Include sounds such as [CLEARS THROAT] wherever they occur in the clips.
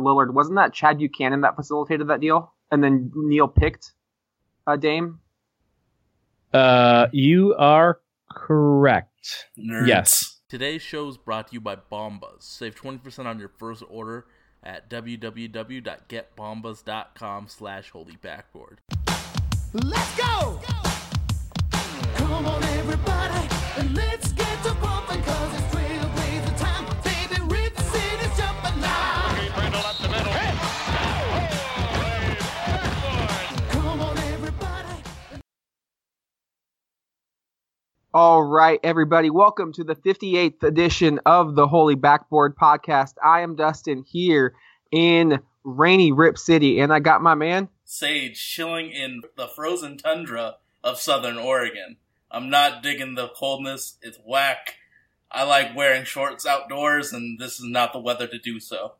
Lillard. Wasn't that Chad Buchanan that facilitated that deal? And then Neil picked uh, Dame? Uh, you are correct. Nerds. Yes. Today's show is brought to you by Bombas. Save 20% on your first order at www.getbombas.com slash holybackboard. Let's go! Come on, everybody, and let's All right, everybody, welcome to the 58th edition of the Holy Backboard Podcast. I am Dustin here in rainy Rip City, and I got my man. Sage chilling in the frozen tundra of southern Oregon. I'm not digging the coldness. It's whack. I like wearing shorts outdoors, and this is not the weather to do so.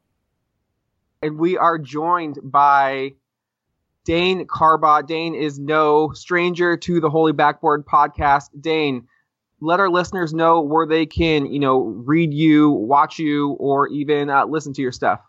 and we are joined by Dane Carbaugh. Dane is no stranger to the Holy Backboard podcast. Dane, let our listeners know where they can, you know, read you, watch you, or even uh, listen to your stuff.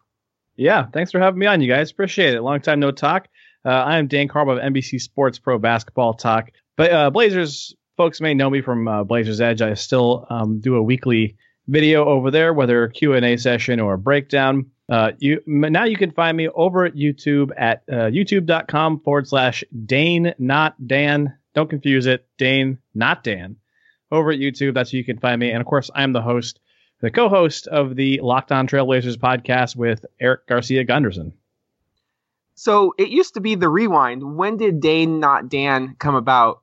Yeah. Thanks for having me on, you guys. Appreciate it. Long time no talk. Uh, I am Dan Carbaugh of NBC Sports Pro Basketball Talk. But uh, Blazers folks may know me from uh, Blazers Edge. I still um, do a weekly video over there, whether Q and A session or a breakdown. Uh, you now you can find me over at YouTube at uh, YouTube.com forward slash Dane not Dan. Don't confuse it, Dane not Dan. Over at YouTube, that's where you can find me. And of course, I'm the host, the co-host of the Locked On Trailblazers podcast with Eric Garcia Gunderson. So it used to be the rewind. When did Dane, not Dan, come about?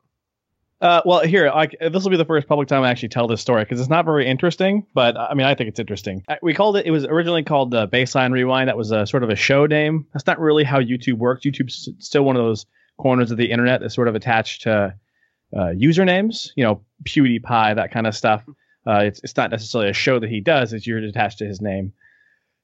Uh, well, here, like this will be the first public time I actually tell this story because it's not very interesting, but I mean, I think it's interesting. We called it. It was originally called the Baseline Rewind. That was a sort of a show name. That's not really how YouTube works. YouTube's still one of those corners of the internet that's sort of attached to uh, usernames. You know, PewDiePie, that kind of stuff. Uh, it's it's not necessarily a show that he does. It's you're attached to his name.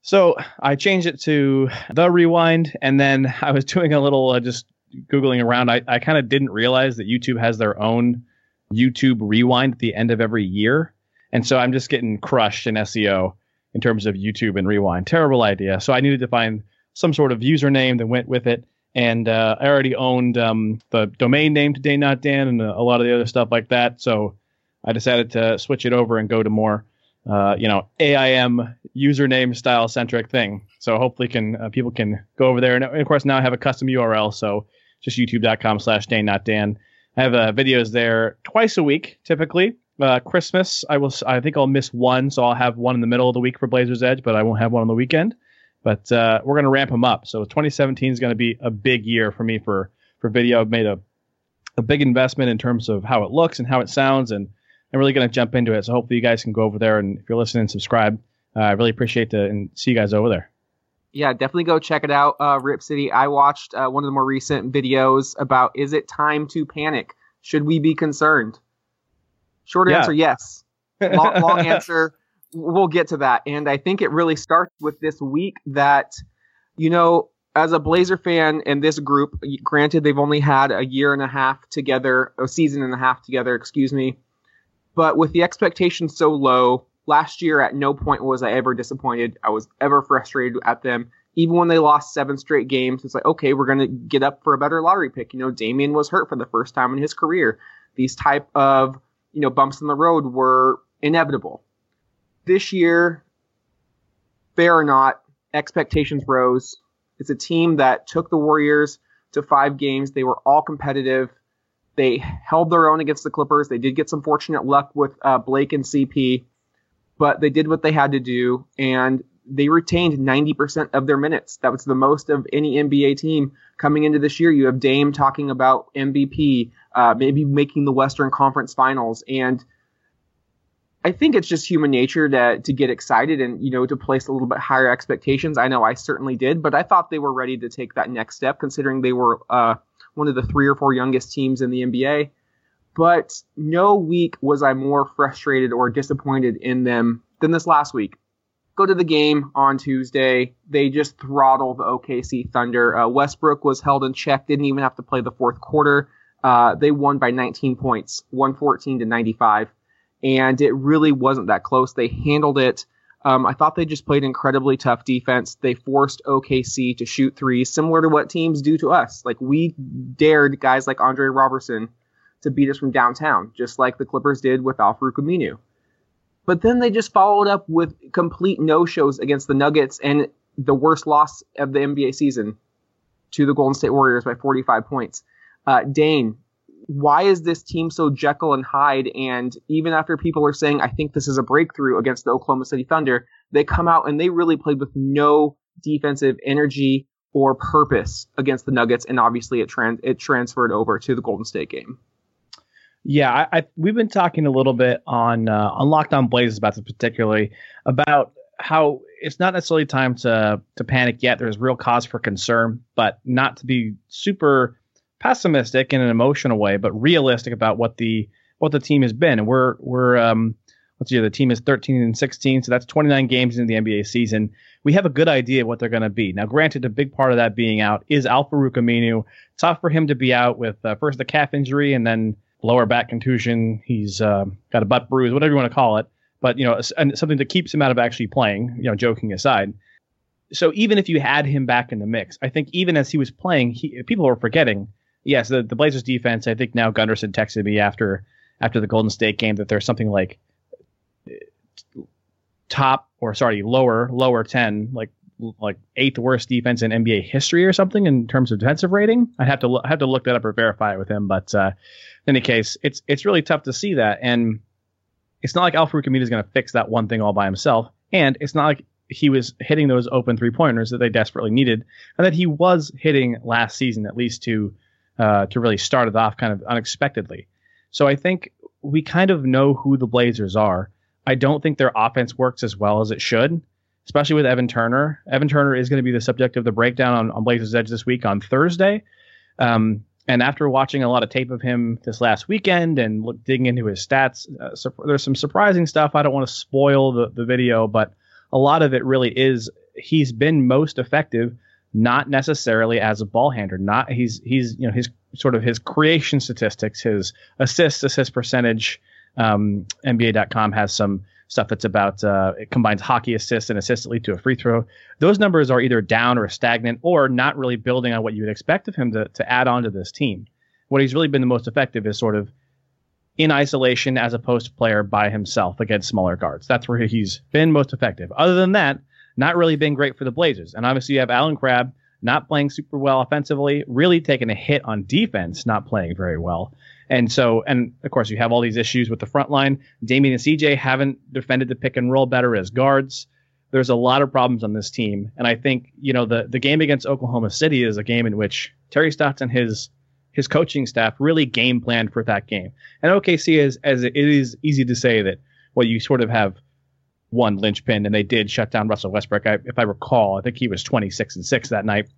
So I changed it to the Rewind, and then [LAUGHS] I was doing a little uh, just googling around. I, I kind of didn't realize that YouTube has their own YouTube Rewind at the end of every year, and so I'm just getting crushed in SEO in terms of YouTube and Rewind. Terrible idea. So I needed to find some sort of username that went with it, and uh, I already owned um, the domain name Today Not Dan and a, lot of the other stuff like that. So I decided to switch it over and go to more uh, you know, AIM username style centric thing. So hopefully can uh, people can go over there. And of course now I have a custom URL. So just youtube.com slash Dane not Dan. I have uh, videos there twice a week, typically. Uh, Christmas, I will. I think I'll miss one, so I'll have one in the middle of the week for Blazers Edge, but I won't have one on the weekend. But uh, we're going to ramp them up. So 2017 is going to be a big year for me for for video. I've made a a big investment in terms of how it looks and how it sounds, and I'm really going to jump into it. So hopefully you guys can go over there and if you're listening, subscribe. Uh, I really appreciate it and see you guys over there. Yeah, definitely go check it out. Uh, Rip City. I watched uh, one of the more recent videos about is it time to panic? Should we be concerned? Short Yeah. answer, yes. [LAUGHS] Long, long answer, we'll get to that. And I think it really starts with this week that, you know, as a Blazer fan and this group, granted they've only had a year and a half together, a season and a half together, excuse me, but with the expectations so low, last year at no point was I ever disappointed. I was ever frustrated at them. Even when they lost seven straight games, it's like, okay, we're going to get up for a better lottery pick. You know, Damian was hurt for the first time in his career. These type of, you know, bumps in the road were inevitable. This year, fair or not, expectations rose. It's a team that took the Warriors to five games. They were all competitive. They held their own against the Clippers. They did get some fortunate luck with uh, Blake and CP, but they did what they had to do, and they retained 90% of their minutes. That was the most of any NBA team coming into this year. You have Dame talking about MVP, uh, maybe making the Western Conference Finals, and I think it's just human nature to to get excited and you know to place a little bit higher expectations. I know I certainly did, but I thought they were ready to take that next step, considering they were uh, one of the three or four youngest teams in the NBA. But no week was I more frustrated or disappointed in them than this last week. Go to the game on Tuesday. They just throttle the OKC Thunder. Uh, Westbrook was held in check, didn't even have to play the fourth quarter. Uh, they won by 19 points, 114 to 95 and it really wasn't that close. They handled it. Um, I thought they just played incredibly tough defense. They forced OKC to shoot threes, similar to what teams do to us. Like we dared guys like Andre Robertson to beat us from downtown, just like the Clippers did with Al-Farouq But then they just followed up with complete no-shows against the Nuggets and the worst loss of the NBA season to the Golden State Warriors by 45 points. Uh, Dane, why is this team so Jekyll and Hyde? And even after people are saying, I think this is a breakthrough against the Oklahoma City Thunder, they come out and they really played with no defensive energy or purpose against the Nuggets. And obviously it, trans- it transferred over to the Golden State game. Yeah, I, I we've been talking a little bit on uh, on Locked On Blazers about this particularly about how it's not necessarily time to to panic yet. There's real cause for concern, but not to be super pessimistic in an emotional way, but realistic about what the what the team has been. And we're we're um let's see, the team is 13 and 16, so that's 29 games in the NBA season. We have a good idea of what they're going to be. Now, granted, a big part of that being out is Al-Farouq Aminu. Tough for him to be out with uh, first the calf injury and then lower back contusion. He's uh, got a butt bruise, whatever you want to call it. But you know, and something that keeps him out of actually playing. You know, joking aside. So even if you had him back in the mix, I think even as he was playing, he, people were forgetting. Yes, the, the Blazers defense. I think now Gunderson texted me after after the Golden State game that there's something like top or sorry lower lower 10 like like eighth worst defense in NBA history or something in terms of defensive rating. I'd have to lo- have to look that up or verify it with him. But uh, in any case, it's it's really tough to see that, and it's not like Al-Farouq Aminu is going to fix that one thing all by himself, and it's not like he was hitting those open three pointers that they desperately needed, and that he was hitting last season at least to uh, to really start it off kind of unexpectedly. So I think we kind of know who the Blazers are. I don't think their offense works as well as it should, especially with Evan Turner. Evan Turner is going to be the subject of the breakdown on, on Blazers Edge this week on Thursday. Um, and after watching a lot of tape of him this last weekend and look, digging into his stats, uh, sur- there's some surprising stuff. I don't want to spoil the, the video, but a lot of it really is he's been most effective, not necessarily as a ball handler. Not he's he's you know his sort of his creation statistics, his assists, assist percentage. Um, NBA.com has some stuff that's about uh, it combines hockey assists and assists that lead to a free throw. Those numbers are either down or stagnant or not really building on what you would expect of him to, to add on to this team. What he's really been the most effective is sort of in isolation as a post player by himself against smaller guards. That's where he's been most effective. Other than that, not really been great for the Blazers. And obviously you have Allen Crabbe not playing super well offensively, really taking a hit on defense, not playing very well. And so, and of course, you have all these issues with the front line. Damian and CJ haven't defended the pick and roll better as guards. There's a lot of problems on this team. And I think, you know, the, the game against Oklahoma City is a game in which Terry Stotts and his his coaching staff really game planned for that game. And OKC is as it is easy to say that well, you sort of have one linchpin, and they did shut down Russell Westbrook. I, if I recall, I think he was 26 and six that night.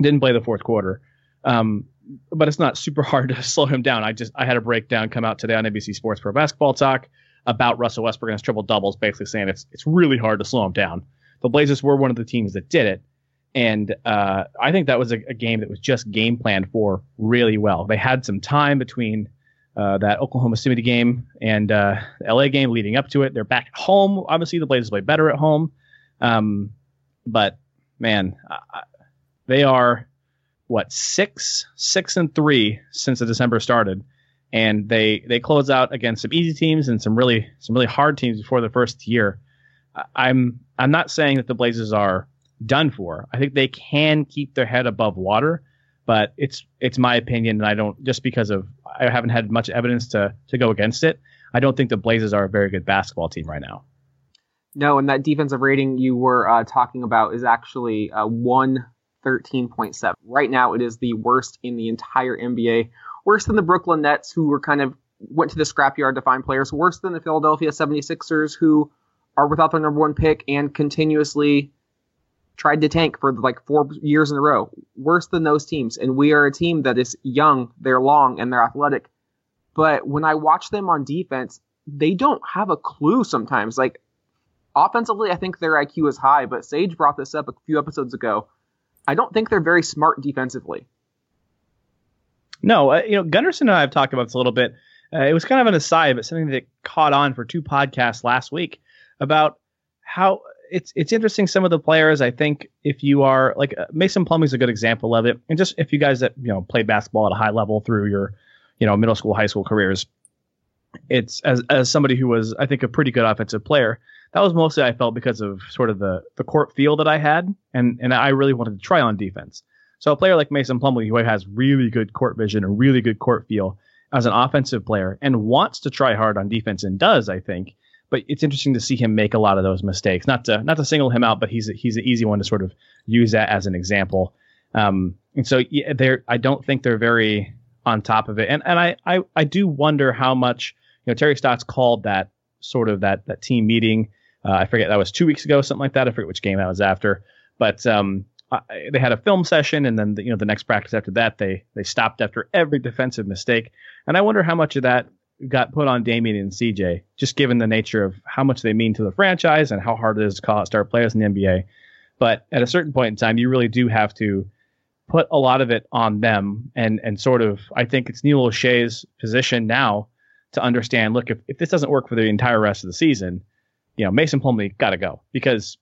Didn't play the fourth quarter. Um, but it's not super hard to [LAUGHS] slow him down. I just I had a breakdown come out today on NBC Sports Pro Basketball Talk about Russell Westbrook and his triple doubles, basically saying it's it's really hard to slow him down. The Blazers were one of the teams that did it, and uh, I think that was a, a, game that was just game planned for really well. They had some time between uh, that Oklahoma City game and uh, the LA game leading up to it. They're back at home. Obviously, the Blazers play better at home, um, but man, they are what six six and three since the December started, and they they close out against some easy teams and some really some really hard teams before the first year. I'm I'm not saying that the Blazers are done for. I think they can keep their head above water, but it's it's my opinion, and I don't just because of I haven't had much evidence to to go against it. I don't think the Blazers are a very good basketball team right now. No, and that defensive rating you were uh, talking about is actually uh, one 13.7. Right now, it is the worst in the entire NBA. Worse than the Brooklyn Nets, who were kind of went to the scrapyard to find players. Worse than the Philadelphia 76ers, who are without their number one pick and continuously tried to tank for like four years in a row. Worse than those teams. And we are a team that is young, they're long, and they're athletic. But when I watch them on defense, they don't have a clue sometimes. Like, offensively, I think their IQ is high, but Sage brought this up a few episodes ago. I don't think they're very smart defensively. No, uh, you know, Gunderson and I have talked about this a little bit. Uh, it was kind of an aside, but something that caught on for two podcasts last week about how it's it's interesting. Some of the players, I think, if you are like uh, Mason Plumlee's a good example of it, and just if you guys that you know play basketball at a high level through your you know middle school, high school careers, it's as as somebody who was I think a pretty good offensive player. That was mostly I felt because of sort of the the court feel that I had, and and I really wanted to try on defense. So a player like Mason Plumlee, who has really good court vision and really good court feel as an offensive player, and wants to try hard on defense and does, I think. But it's interesting to see him make a lot of those mistakes. Not to not to single him out, but he's a, he's an easy one to sort of use that as an example. Um, and so yeah, they're I don't think they're very on top of it. And and I I, I do wonder how much you know Terry Stotts called that sort of that that team meeting. Uh, I forget that was two weeks ago, something like that. I forget which game that was after, but um, I, they had a film session, and then the, you know the next practice after that, they they stopped after every defensive mistake. And I wonder how much of that got put on Damian and CJ, just given the nature of how much they mean to the franchise and how hard it is to call out star players in the NBA. But at a certain point in time, you really do have to put a lot of it on them, and and sort of I think it's Neil Olshey's position now to understand. Look, if, if this doesn't work for the entire rest of the season, you know Mason Plumlee got to go because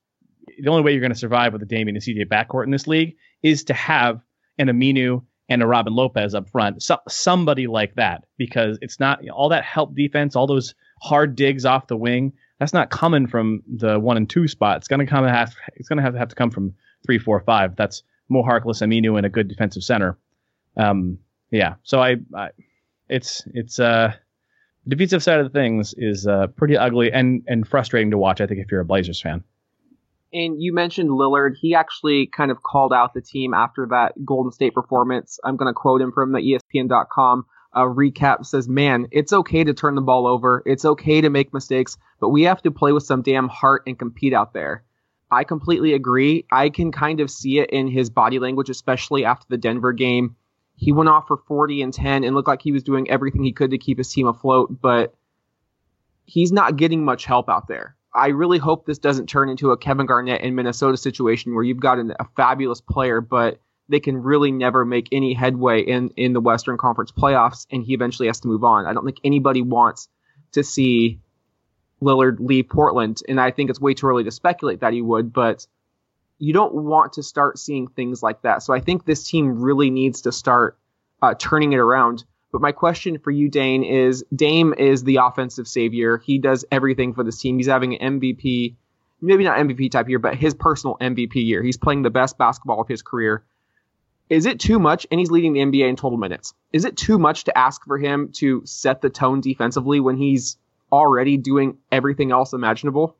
the only way you're going to survive with the Damian and CJ backcourt in this league is to have an Aminu and a Robin Lopez up front, so, somebody like that, because it's not you know, all that help defense, all those hard digs off the wing. That's not coming from the one and two spot. It's going to come have it's going to have to have to come from three, four, five. That's Mo Harkless, Aminu, and a good defensive center. Um, yeah. So I, I it's it's uh defensive side of things is uh, pretty ugly and and frustrating to watch. I think if you're a Blazers fan. And you mentioned Lillard. He actually kind of called out the team after that Golden State performance. I'm going to quote him from the ESPN.com recap. Says, "Man, it's okay to turn the ball over. It's okay to make mistakes, but we have to play with some damn heart and compete out there." I completely agree. I can kind of see it in his body language, especially after the Denver game. He went off for 40 and 10 and looked like he was doing everything he could to keep his team afloat, but he's not getting much help out there. I really hope this doesn't turn into a Kevin Garnett in Minnesota situation where you've got an, a fabulous player, but they can really never make any headway in, in the Western Conference playoffs, and he eventually has to move on. I don't think anybody wants to see Lillard leave Portland, and I think it's way too early to speculate that he would, but you don't want to start seeing things like that. So I think this team really needs to start uh, turning it around. But my question for you, Dane, is Dame is the offensive savior. He does everything for this team. He's having an MVP, maybe not MVP type year, but his personal MVP year. He's playing the best basketball of his career. Is it too much? And he's leading the NBA in total minutes. Is it too much to ask for him to set the tone defensively when he's already doing everything else imaginable?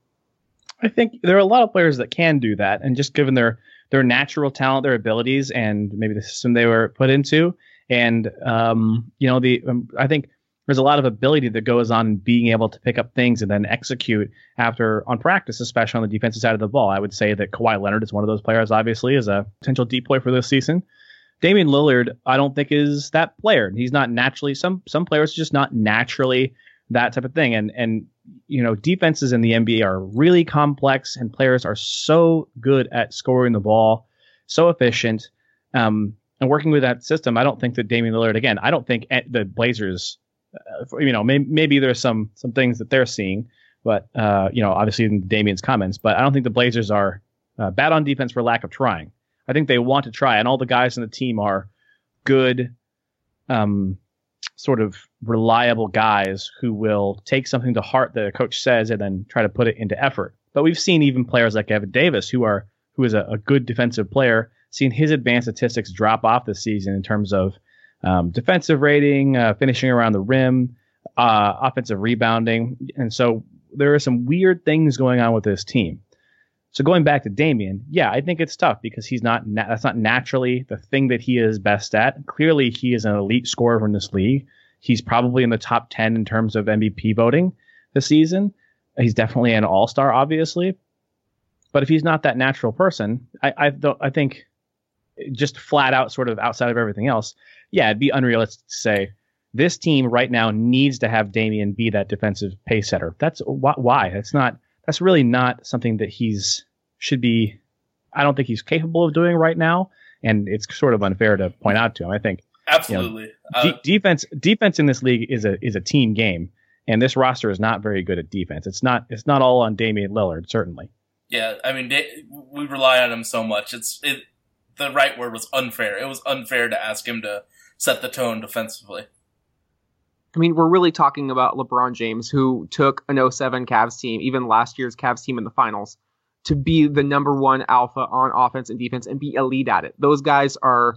I think there are a lot of players that can do that, and just given their their natural talent, their abilities, and maybe the system they were put into, and um, you know, the um, I think there's a lot of ability that goes on being able to pick up things and then execute after on practice, especially on the defensive side of the ball. I would say that Kawhi Leonard is one of those players, obviously, as a potential DPOY for this season. Damian Lillard, I don't think is that player. He's not naturally some some players are just not naturally that type of thing. And and you know, defenses in the NBA are really complex, and players are so good at scoring the ball, so efficient. Um, and working with that system, I don't think that Damian Lillard. Again, I don't think the Blazers. Uh, you know, may, maybe there's some some things that they're seeing, but uh, you know, obviously in Damian's comments. But I don't think the Blazers are uh, bad on defense for lack of trying. I think they want to try, and all the guys in the team are good, um, sort of reliable guys who will take something to heart that a coach says and then try to put it into effort. But we've seen even players like Evan Davis, who are who is a, a good defensive player, seen his advanced statistics drop off this season in terms of um, defensive rating, uh, finishing around the rim, uh, offensive rebounding, and so there are some weird things going on with this team. So going back to Damian, yeah, I think it's tough because he's not na- that's not naturally the thing that he is best at. Clearly, he is an elite scorer in this league. He's probably in the top ten in terms of MVP voting this season. He's definitely an All Star, obviously. But if he's not that natural person, I I, I think just flat out, sort of outside of everything else, yeah, it'd be unrealistic to say this team right now needs to have Damian be that defensive pace setter. That's wh- why. That's not that's really not something that he's should be. I don't think he's capable of doing right now, and it's sort of unfair to point out to him. I think Absolutely. de- Uh, defense defense in this league is a is a team game, and this roster is not very good at defense. It's not it's not all on Damian Lillard certainly. Yeah, I mean, we rely on him so much. It's it. The right word was unfair. It was unfair to ask him to set the tone defensively. I mean, we're really talking about LeBron James, who took an 07 Cavs team, even last year's Cavs team in the finals, to be the number one alpha on offense and defense and be elite at it. Those guys are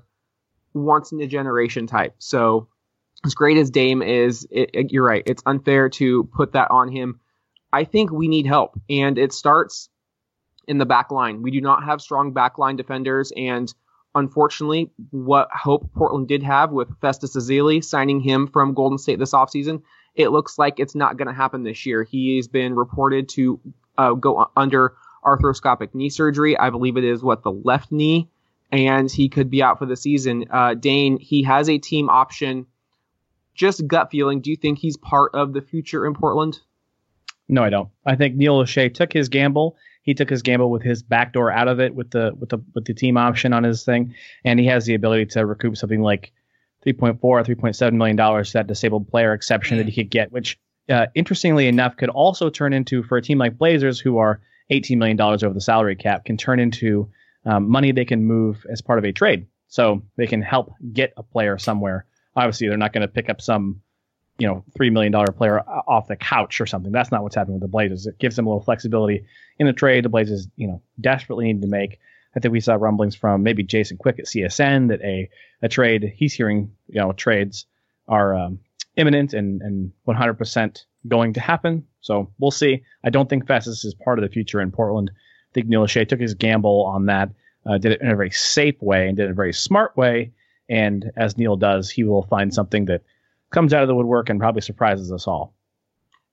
once in a generation type. So, as great as Dame is, it, it- you're right. It's unfair to put that on him. I think we need help, and it starts in the back line. We do not have strong back line defenders, and unfortunately, what hope Portland did have with Festus Ezeli signing him from Golden State this offseason, it looks like it's not going to happen this year. He has been reported to uh, go under arthroscopic knee surgery. I believe it is what the left knee, and he could be out for the season. Uh, Dane, he has a team option. Just gut feeling. Do you think he's part of the future in Portland? No, I don't. I think Neil Olshey took his gamble. He took his gamble with his backdoor out of it with the with the with the team option on his thing, and he has the ability to recoup something like 3.4 or 3.7 million dollars to that disabled player exception that he could get, which uh, interestingly enough could also turn into for a team like Blazers who are 18 million dollars over the salary cap can turn into um, money they can move as part of a trade, so they can help get a player somewhere. Obviously, they're not going to pick up some you know, three million dollar player off the couch or something. That's not what's happening with the Blazers. It gives them a little flexibility in the trade. The Blazers, you know, desperately need to make. I think we saw rumblings from maybe Jason Quick at CSN that a a trade he's hearing, you know, trades are um, imminent and and 100% going to happen. So we'll see. I don't think Festus is part of the future in Portland. I think Neil Olshey took his gamble on that, uh, did it in a very safe way and did it in a very smart way. And as Neil does, he will find something that comes out of the woodwork and probably surprises us all.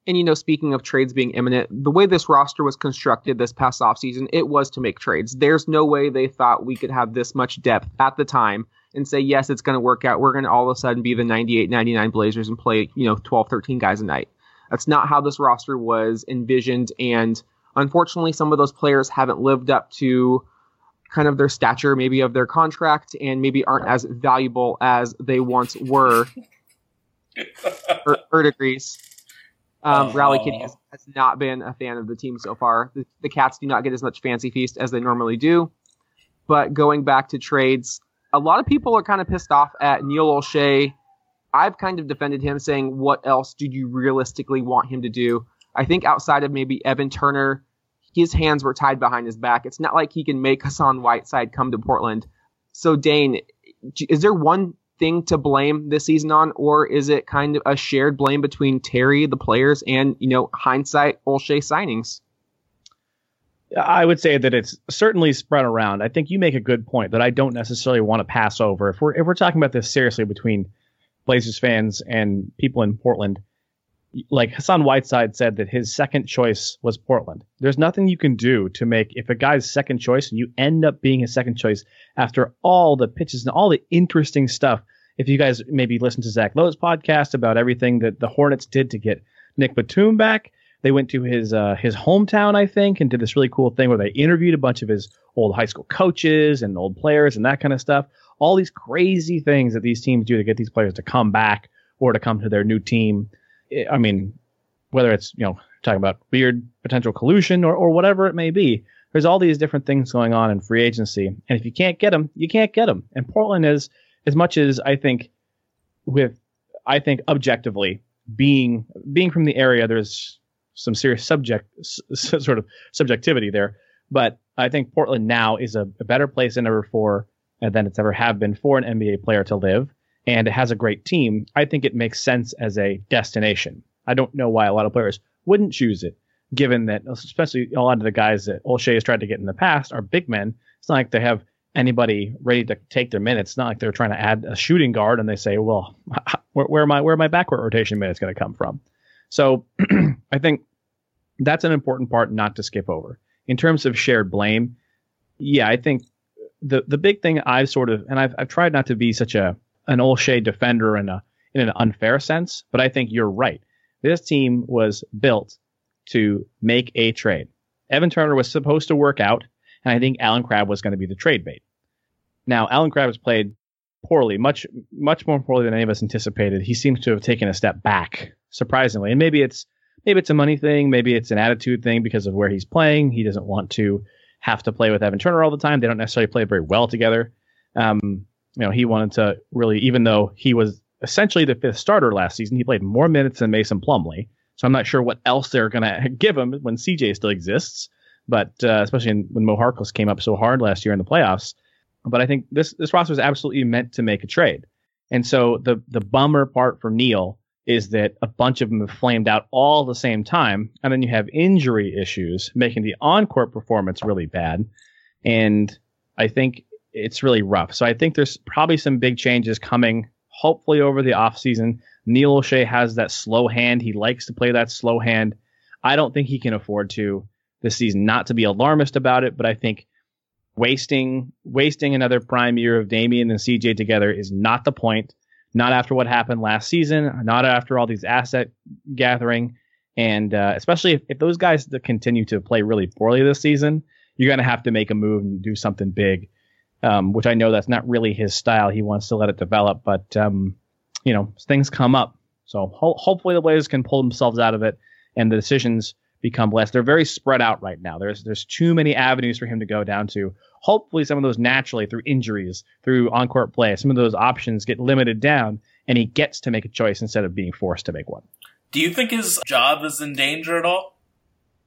And you know, speaking of trades being imminent, the way this roster was constructed this past offseason, it was to make trades. There's no way they thought we could have this much depth at the time and say, yes, it's going to work out. We're going to all of a sudden be the 98 99 Blazers and play, you know, 12, 13 guys a night. That's not how this roster was envisioned. And unfortunately, some of those players haven't lived up to kind of their stature, maybe of their contract, and maybe aren't as valuable as they once were. [LAUGHS] Er, Erd agrees. Um, Rally Kitty has, has not been a fan of the team so far. The, the Cats do not get as much fancy feast as they normally do. But going back to trades, a lot of people are kind of pissed off at Neil Olshey. I've kind of defended him, saying, "What else do you realistically want him to do?" I think outside of maybe Evan Turner, his hands were tied behind his back. It's not like he can make Hassan Whiteside come to Portland. So Dane, is there one thing to blame this season on, or is it kind of a shared blame between Terry, the players, and you know hindsight Olshey signings? I would say that it's certainly spread around. I think you make a good point that I don't necessarily want to pass over. If we're if we're talking about this seriously between Blazers fans and people in Portland, like Hassan Whiteside said that his second choice was Portland. There's nothing you can do to make if a guy's second choice and you end up being his second choice after all the pitches and all the interesting stuff. If you guys maybe listen to Zach Lowe's podcast about everything that the Hornets did to get Nick Batum back, they went to his uh, his hometown, I think, and did this really cool thing where they interviewed a bunch of his old high school coaches and old players and that kind of stuff. All these crazy things that these teams do to get these players to come back or to come to their new team. I- mean, whether it's you know talking about weird potential collusion or or whatever it may be, there's all these different things going on in free agency, and if you can't get them, you can't get them. And Portland is as much as I think with I think objectively being being from the area, there's some serious subject sort of subjectivity there. But I think Portland now is a, a better place than ever for uh, than it's ever have been for an NBA player to live, and it has a great team. I think it makes sense as a destination. I don't know why a lot of players wouldn't choose it, given that especially a lot of the guys that Olshey has tried to get in the past are big men. It's not like they have anybody ready to take their minutes. It's not like they're trying to add a shooting guard and they say, well, [LAUGHS] where, where my where my backward rotation minutes going to come from? So [CLEARS THROAT] I think that's an important part not to skip over. In terms of shared blame, yeah, I think the the big thing I've sort of and I've I've tried not to be such a an Olshey defender in a in an unfair sense, but I think you're right. This team was built to make a trade. Evan Turner was supposed to work out, and I think Allen Crabbe was going to be the trade bait. Now, Allen Crabbe has played poorly, much much more poorly than any of us anticipated. He seems to have taken a step back, surprisingly, and maybe it's maybe it's a money thing, maybe it's an attitude thing because of where he's playing. He doesn't want to have to play with Evan Turner all the time. They don't necessarily play very well together. Um, you know, he wanted to really, even though he was essentially the fifth starter last season, he played more minutes than Mason Plumlee. So I'm not sure what else they're going [LAUGHS] to give him when CJ still exists. But uh, especially in, when Mo Harkless came up so hard last year in the playoffs. But I think this this roster is absolutely meant to make a trade. And so the the bummer part for Neil is that a bunch of them have flamed out all the same time, and then you have injury issues making the on-court performance really bad. And I think it's really rough. So I think there's probably some big changes coming, hopefully over the offseason. Neil Olshey has that slow hand. He likes to play that slow hand. I don't think he can afford to this season. Not to be alarmist about it, but I think wasting wasting another prime year of Damian and CJ together is not the point. Not after what happened last season. Not after all these asset gathering, and uh, especially if, if those guys continue to play really poorly this season, you're going to have to make a move and do something big. Um, which I know that's not really his style. He wants to let it develop, but um, you know things come up. So ho- hopefully the Blazers can pull themselves out of it, and the decisions become less. They're very spread out right now. There's there's too many avenues for him to go down to. Hopefully, some of those naturally through injuries, through on court play, some of those options get limited down, and he gets to make a choice instead of being forced to make one. Do you think his job is in danger at all?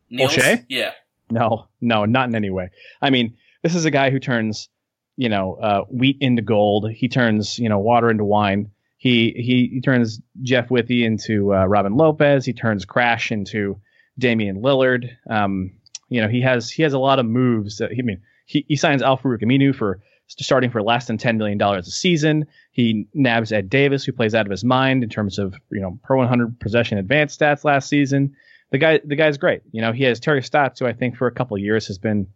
Niels? Olshey? Yeah. No, no, not in any way. I mean, this is a guy who turns, you know, uh, wheat into gold. He turns, you know, water into wine. He he, he turns Jeff Withey into uh, Robin Lopez. He turns Crash into Damian Lillard. Um, you know, he has he has a lot of moves. That, I mean, he, he signs Al Farouq Aminu for starting for less than ten million dollars a season. He nabs Ed Davis, who plays out of his mind in terms of you know per 100 possession advanced stats last season. The guy the guy's great. You know, he has Terry Stotts, who I think for a couple years has been,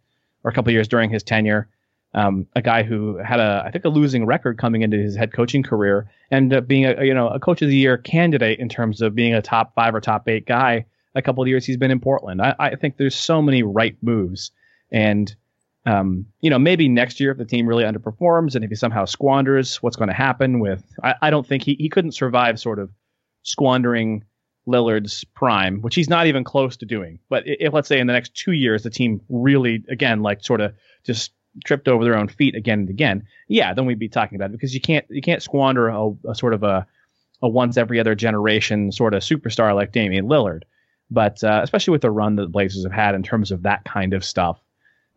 or a couple years during his tenure, um, a guy who had a I think a losing record coming into his head coaching career and uh, being a you know a coach of the year candidate in terms of being a top five or top eight guy. A couple of years he's been in Portland. I, I think there's so many right moves, and um, you know maybe next year if the team really underperforms and if he somehow squanders, what's going to happen with? I, I don't think he he couldn't survive sort of squandering Lillard's prime, which he's not even close to doing. But if let's say in the next two years the team really again like sort of just tripped over their own feet again and again, yeah, then we'd be talking about it because you can't you can't squander a, a sort of a a once every other generation sort of superstar like Damian Lillard. But uh, especially with the run that the Blazers have had in terms of that kind of stuff.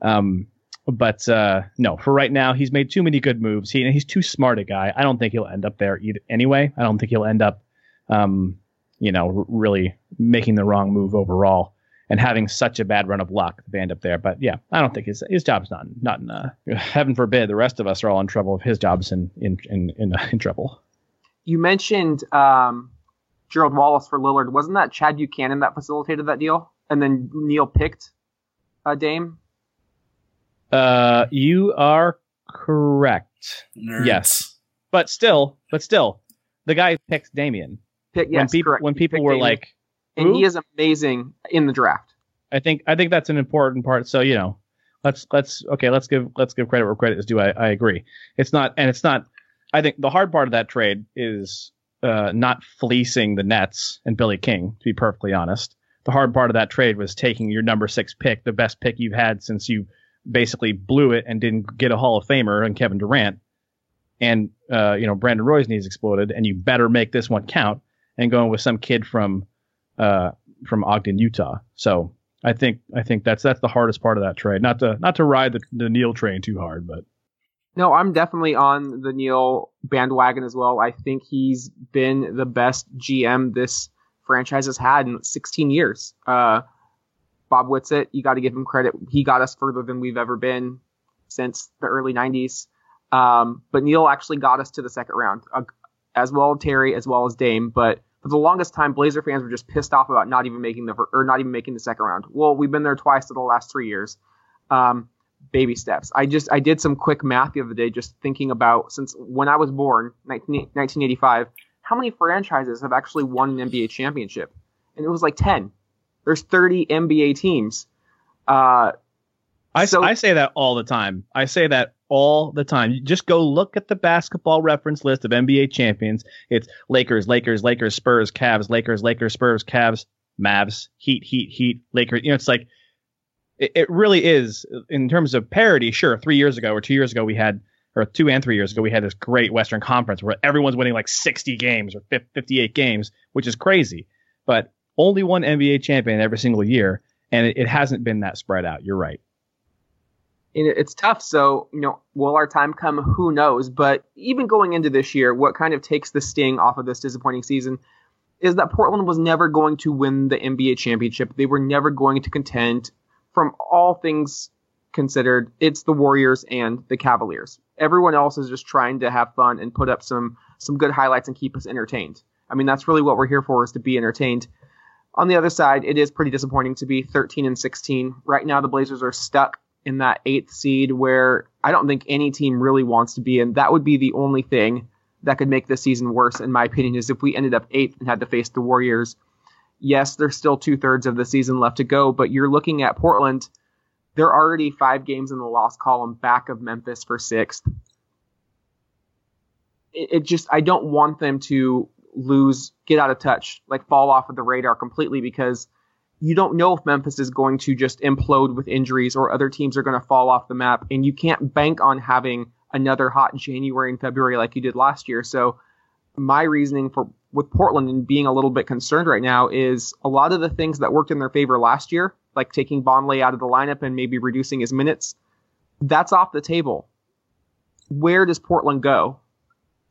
Um, but uh, no, for right now, he's made too many good moves. He he's too smart a guy. I don't think he'll end up there either, anyway. I don't think he'll end up, um, you know, really making the wrong move overall and having such a bad run of luck to end up there. But yeah, I don't think his his job's not not in. Uh, [LAUGHS] heaven forbid the rest of us are all in trouble if his job's in in in in, in trouble. You mentioned um, Gerald Wallace for Lillard. Wasn't that Chad Buchanan that facilitated that deal? And then Neil picked uh, Dame. Uh, you are correct. Nerds. Yes. But still, but still, the guy picked Damien. Pick, when yes, people correct. when people were Dame. like, and who? he is amazing in the draft. I think I think that's an important part. So you know, let's let's okay, let's give let's give credit where credit is due. I, I agree. It's not and it's not. I think the hard part of that trade is uh, not fleecing the Nets and Billy King. To be perfectly honest, the hard part of that trade was taking your number six pick, the best pick you've had since you basically blew it and didn't get a Hall of Famer and Kevin Durant, and uh, you know Brandon Roy's knees exploded, and you better make this one count. And going with some kid from uh, from Ogden, Utah. So I think I think that's that's the hardest part of that trade. Not to not to ride the, the Neil train too hard, but No, I'm definitely on the Neil bandwagon as well. I think he's been the best GM this franchise has had in 16 years. Uh, Bob Whitsitt, you got to give him credit. He got us further than we've ever been since the early 90s. Um, but Neil actually got us to the second round, uh, as well Terry, as well as Dame. But for the longest time, Blazer fans were just pissed off about not even making the or not even making the second round. Well, we've been there twice in the last three years. Um, baby steps. I just I did some quick math the other day, just thinking about since when I was born, 19, 1985, how many franchises have actually won an NBA championship? And it was like 10. There's 30 NBA teams. Uh, I, So- I say that all the time. I say that all the time. You just go look at the basketball reference list of NBA champions. It's Lakers, Lakers, Lakers, Spurs, Cavs, Lakers, Lakers, Spurs, Cavs. Mavs, Heat, Heat, Heat, Lakers. You know, it's like it, it really is in terms of parity. Sure, three years ago or two years ago we had, or two and three years ago we had this great Western Conference where everyone's winning like 60 games or 58 games, which is crazy. But only one NBA champion every single year, and it, it hasn't been that spread out. You're right. It's tough. So, you know, will our time come? Who knows? But even going into this year, what kind of takes the sting off of this disappointing season is that Portland was never going to win the NBA championship. They were never going to contend. From all things considered, it's the Warriors and the Cavaliers. Everyone else is just trying to have fun and put up some some good highlights and keep us entertained. I mean, that's really what we're here for is to be entertained. On the other side, it is pretty disappointing to be 13 and 16. Right now, the Blazers are stuck in that eighth seed where I don't think any team really wants to be in. That would be the only thing that could make the season worse, in my opinion, is if we ended up eighth and had to face the Warriors. Yes, there's still two thirds of the season left to go, but you're looking at Portland. They're already five games in the loss column back of Memphis for sixth. It, it just, I don't want them to lose, get out of touch, like fall off of the radar completely because you don't know if Memphis is going to just implode with injuries or other teams are going to fall off the map. And you can't bank on having another hot January and February like you did last year. So my reasoning for with Portland and being a little bit concerned right now is a lot of the things that worked in their favor last year, like taking Bonley out of the lineup and maybe reducing his minutes, that's off the table. Where does Portland go?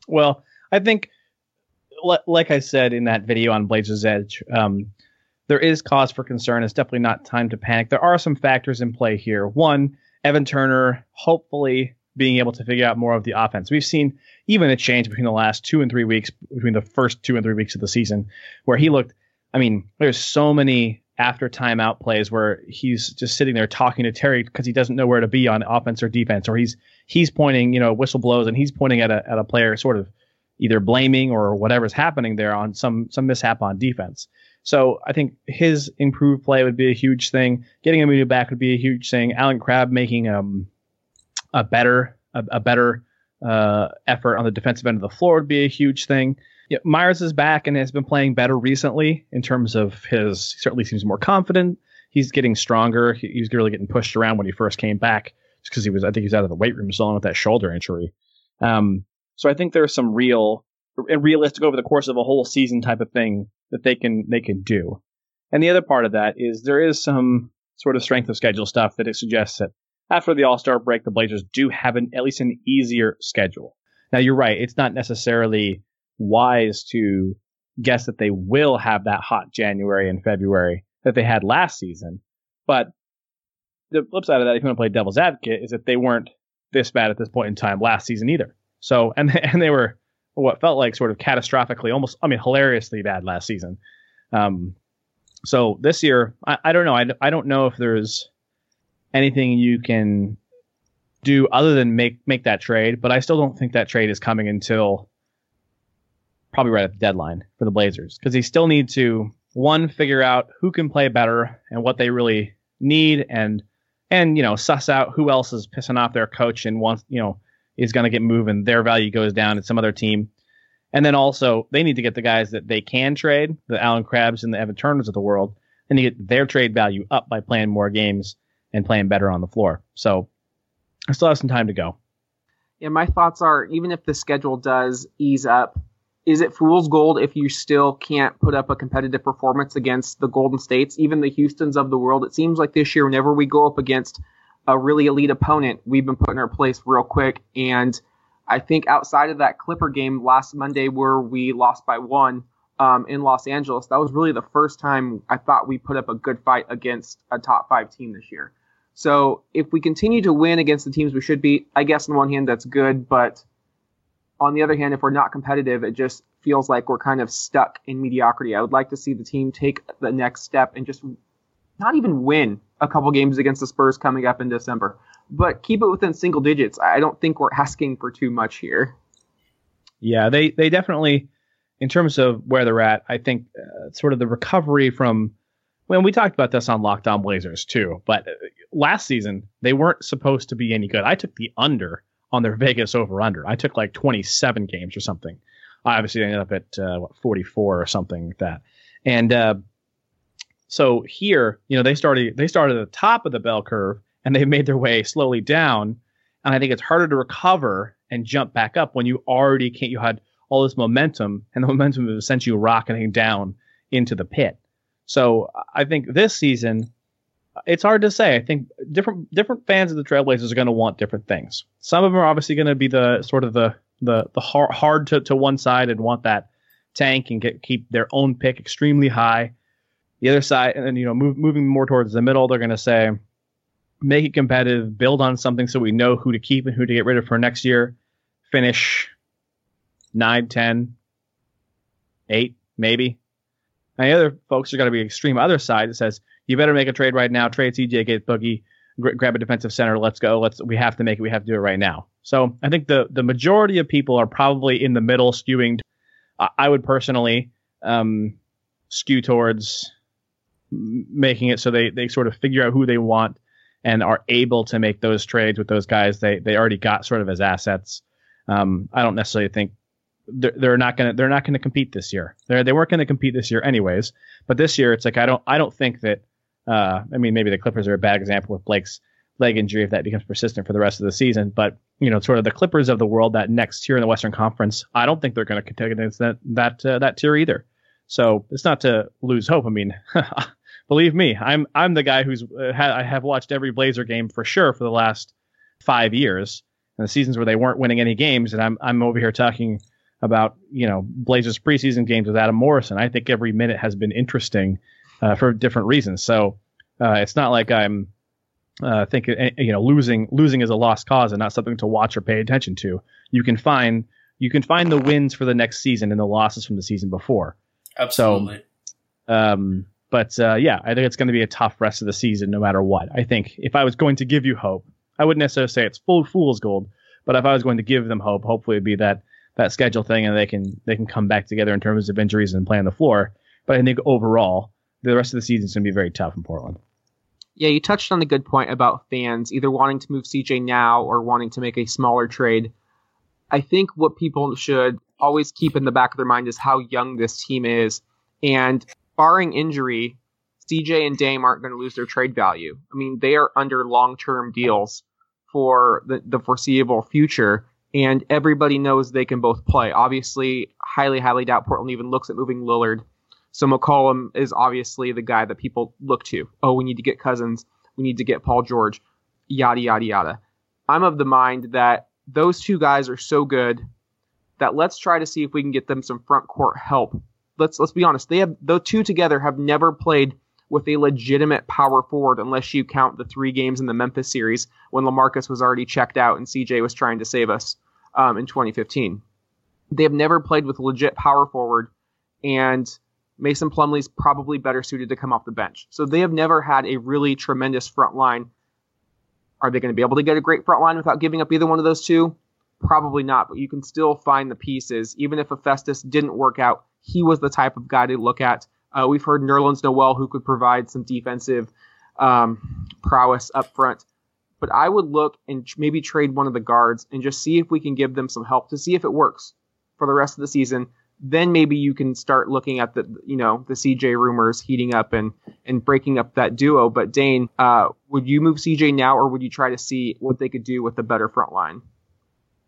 Well, I think, like I said in that video on Blazers Edge, um, there is cause for concern. It's definitely not time to panic. There are some factors in play here. One, Evan Turner hopefully being able to figure out more of the offense. We've seen even a change between the last two and three weeks, between the first two and three weeks of the season, where he looked. I mean, there's so many after timeout plays where he's just sitting there talking to Terry because he doesn't know where to be on offense or defense, or he's he's pointing, you know, whistle blows and he's pointing at a at a player, sort of either blaming or whatever's happening there on some some mishap on defense. So I think his improved play would be a huge thing. Getting him back would be a huge thing. Allen Crabbe making um a better a, a better uh, effort on the defensive end of the floor would be a huge thing. Yeah, Meyers is back and has been playing better recently in terms of his. He certainly seems more confident. He's getting stronger. He, he was really getting pushed around when he first came back, just because he was. I think he was out of the weight room dealing with that shoulder injury. Um, so I think there's some real and realistic over the course of a whole season type of thing that they can they can do. And the other part of that is there is some sort of strength of schedule stuff that it suggests that after the All Star break, the Blazers do have an at least an easier schedule. Now you're right; it's not necessarily wise to guess that they will have that hot January and February that they had last season. But the flip side of that, if you want to play devil's advocate, is that they weren't this bad at this point in time last season either. So and [LAUGHS] and they were what felt like sort of catastrophically, almost I mean hilariously bad last season. Um, so this year, I, I don't know. I, I don't know if there's anything you can do other than make make that trade, but I still don't think that trade is coming until probably right at the deadline for the Blazers because they still need to one figure out who can play better and what they really need and and you know suss out who else is pissing off their coach and wants you know is going to get moved and their value goes down at some other team. And then also they need to get the guys that they can trade, the Allen Crabbes and the Evan Turners of the world, and to get their trade value up by playing more games and playing better on the floor. So I still have some time to go. Yeah, my thoughts are even if the schedule does ease up, is it fool's gold if you still can't put up a competitive performance against the Golden States, even the Houstons of the world? It seems like this year, whenever we go up against a really elite opponent, we've been put in our place real quick. And I think outside of that Clipper game last Monday where we lost by one um, in Los Angeles, that was really the first time I thought we put up a good fight against a top five team this year. So if we continue to win against the teams we should beat, I guess on one hand that's good, but on the other hand, if we're not competitive, it just feels like we're kind of stuck in mediocrity. I would like to see the team take the next step and just not even win a couple games against the Spurs coming up in December, but keep it within single digits. I don't think we're asking for too much here. Yeah, they they definitely, in terms of where they're at, I think uh, sort of the recovery from. When we talked about this on Locked On Blazers too, but uh, last season they weren't supposed to be any good. I took the under on their Vegas over under. I took like 27 games or something. I obviously ended up at uh, what 44 or something like that. And uh, so here, you know, they started they started at the top of the bell curve and they've made their way slowly down. And I think it's harder to recover and jump back up when you already can't. You had all this momentum, and the momentum has sent you rocketing down into the pit. So I think this season, it's hard to say. I think different different fans of the Trailblazers are going to want different things. Some of them are obviously going to be the sort of the the the hard, hard to, to one side and want that tank and get keep their own pick extremely high. The other side, and then you know, move, moving more towards the middle, they're going to say, make it competitive, build on something so we know who to keep and who to get rid of for next year. Finish 9, 10, 8, maybe. And the other folks are going to be extreme other side that says, you better make a trade right now, trade CJ, get Boogie, gr- grab a defensive center, let's go. Let's we have to make it, we have to do it right now. So I think the the majority of people are probably in the middle, skewing. I would personally um, skew towards making it so they they sort of figure out who they want and are able to make those trades with those guys they they already got sort of as assets. Um, I don't necessarily think they're, they're not gonna they're not gonna compete this year. They they weren't gonna compete this year anyways. But this year it's like I don't I don't think that. Uh, I mean maybe the Clippers are a bad example with Blake's leg injury if that becomes persistent for the rest of the season. But you know sort of the Clippers of the world that next tier in the Western Conference. I don't think they're going to contend against that that uh, that tier either. So it's not to lose hope. I mean, [LAUGHS] believe me, I'm I'm the guy who's uh, ha- I have watched every Blazer game for sure for the last five years, and the seasons where they weren't winning any games, and I'm I'm over here talking about you know Blazers preseason games with Adam Morrison. I think every minute has been interesting uh, for different reasons. So uh, it's not like I'm uh, thinking eh, you know losing losing is a lost cause and not something to watch or pay attention to. You can find you can find the wins for the next season and the losses from the season before. Absolutely. Um, but uh, yeah, I think it's going to be a tough rest of the season, no matter what. I think if I was going to give you hope, I wouldn't necessarily say it's full fool's gold, but if I was going to give them hope, hopefully it'd be that that schedule thing, and they can they can come back together in terms of injuries and play on the floor. But I think overall, the rest of the season is going to be very tough in Portland. Yeah, you touched on the good point about fans either wanting to move CJ now or wanting to make a smaller trade. I think what people should always keep in the back of their mind is how young this team is. And barring injury, CJ and Dame aren't going to lose their trade value. I mean, they are under long term deals for the, the foreseeable future, and everybody knows they can both play. Obviously, highly, highly doubt Portland even looks at moving Lillard. So McCollum is obviously the guy that people look to. Oh, we need to get Cousins. We need to get Paul George. Yada, yada, yada. I'm of the mind that those two guys are so good that let's try to see if we can get them some front court help. Let's let's be honest. They have those two together have never played with a legitimate power forward unless you count the three games in the Memphis series when LaMarcus was already checked out and CJ was trying to save us um, in 2015. They have never played with legit power forward, and Mason Plumlee's probably better suited to come off the bench. So they have never had a really tremendous front line. Are they going to be able to get a great front line without giving up either one of those two? Probably not, but you can still find the pieces. Even if Hephaestus didn't work out, he was the type of guy to look at. Uh, we've heard Nerlens Noel, who could provide some defensive um, prowess up front. But I would look and maybe trade one of the guards and just see if we can give them some help to see if it works for the rest of the season. Then maybe you can start looking at the you know the CJ rumors heating up and and breaking up that duo. But Dane, uh, would you move CJ now, or would you try to see what they could do with the better front line?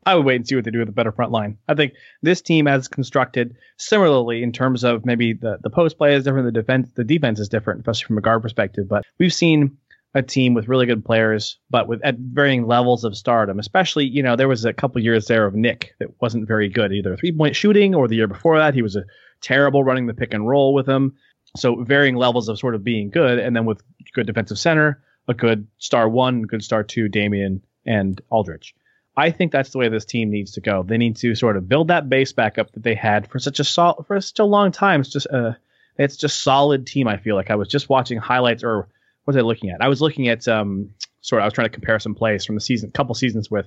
I would wait and see what they do with a better front line. I think this team has constructed similarly in terms of maybe the, the post play is different, the defense the defense is different, especially from a guard perspective. But we've seen a team with really good players, but with at varying levels of stardom. Especially, you know, there was a couple years there of Nick that wasn't very good, either three point shooting or the year before that he was a terrible running the pick and roll with him. So varying levels of sort of being good, and then with good defensive center, a good star one, good star two, Damian and Aldridge. I think that's the way this team needs to go. They need to sort of build that base back up that they had for such a sol- for such a long time. It's just a it's just solid team. I feel like I was just watching highlights or what was I looking at? I was looking at um sort of I was trying to compare some plays from the season, a couple seasons with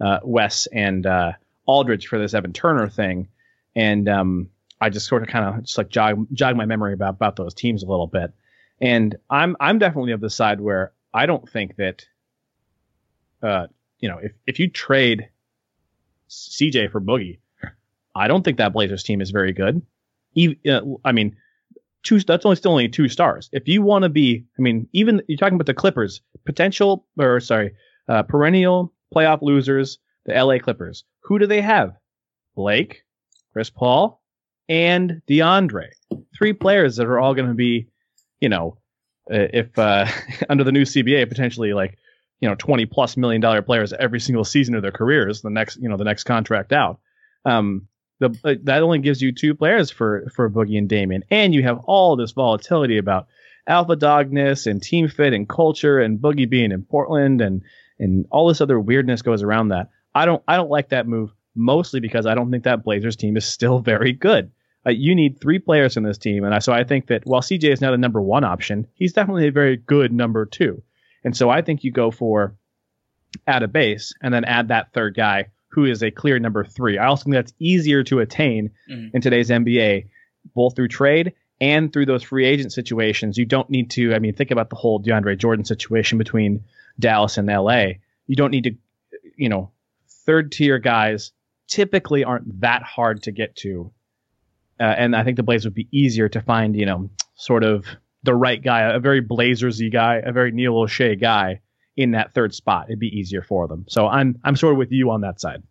uh, Wes and uh, Aldridge for this Evan Turner thing, and um I just sort of kind of just like jog jog my memory about about those teams a little bit. And I'm I'm definitely of the side where I don't think that uh you know if if you trade CJ for Boogie, I don't think that Blazers team is very good. Even, uh, I mean, two. That's only still only two stars. If you want to be, I mean, even you're talking about the Clippers, potential or sorry, uh, perennial playoff losers, the LA Clippers. Who do they have? Blake, Chris Paul, and DeAndre. Three players that are all going to be, you know, uh, if uh, [LAUGHS] under the new CBA, potentially like, you know, 20 plus million dollar players every single season of their careers, the next, you know, the next contract out. Um, the, uh, that only gives you two players for, for Boogie and Damian. And you have all this volatility about alpha dogness and team fit and culture and Boogie being in Portland and, and all this other weirdness goes around that. I don't, I don't like that move mostly because I don't think that Blazers team is still [LAUGHS] very good. Uh, you need three players in this team, and I, so I think that while CJ is not a number one option, he's definitely a very good number two. And so I think you go for add a base and then add that third guy who is a clear number three. I also think that's easier to attain Mhm. in today's NBA, both through trade and through those free agent situations. You don't need to. I mean, think about the whole DeAndre Jordan situation between Dallas and LA. You don't need to, you know, third tier guys typically aren't that hard to get to. Uh, and I think the Blaze would be easier to find, you know, sort of the right guy, a very Blazersy guy, a very Neil Olshey guy in that third spot. It'd be easier for them. So I'm I'm sort of with you on that side.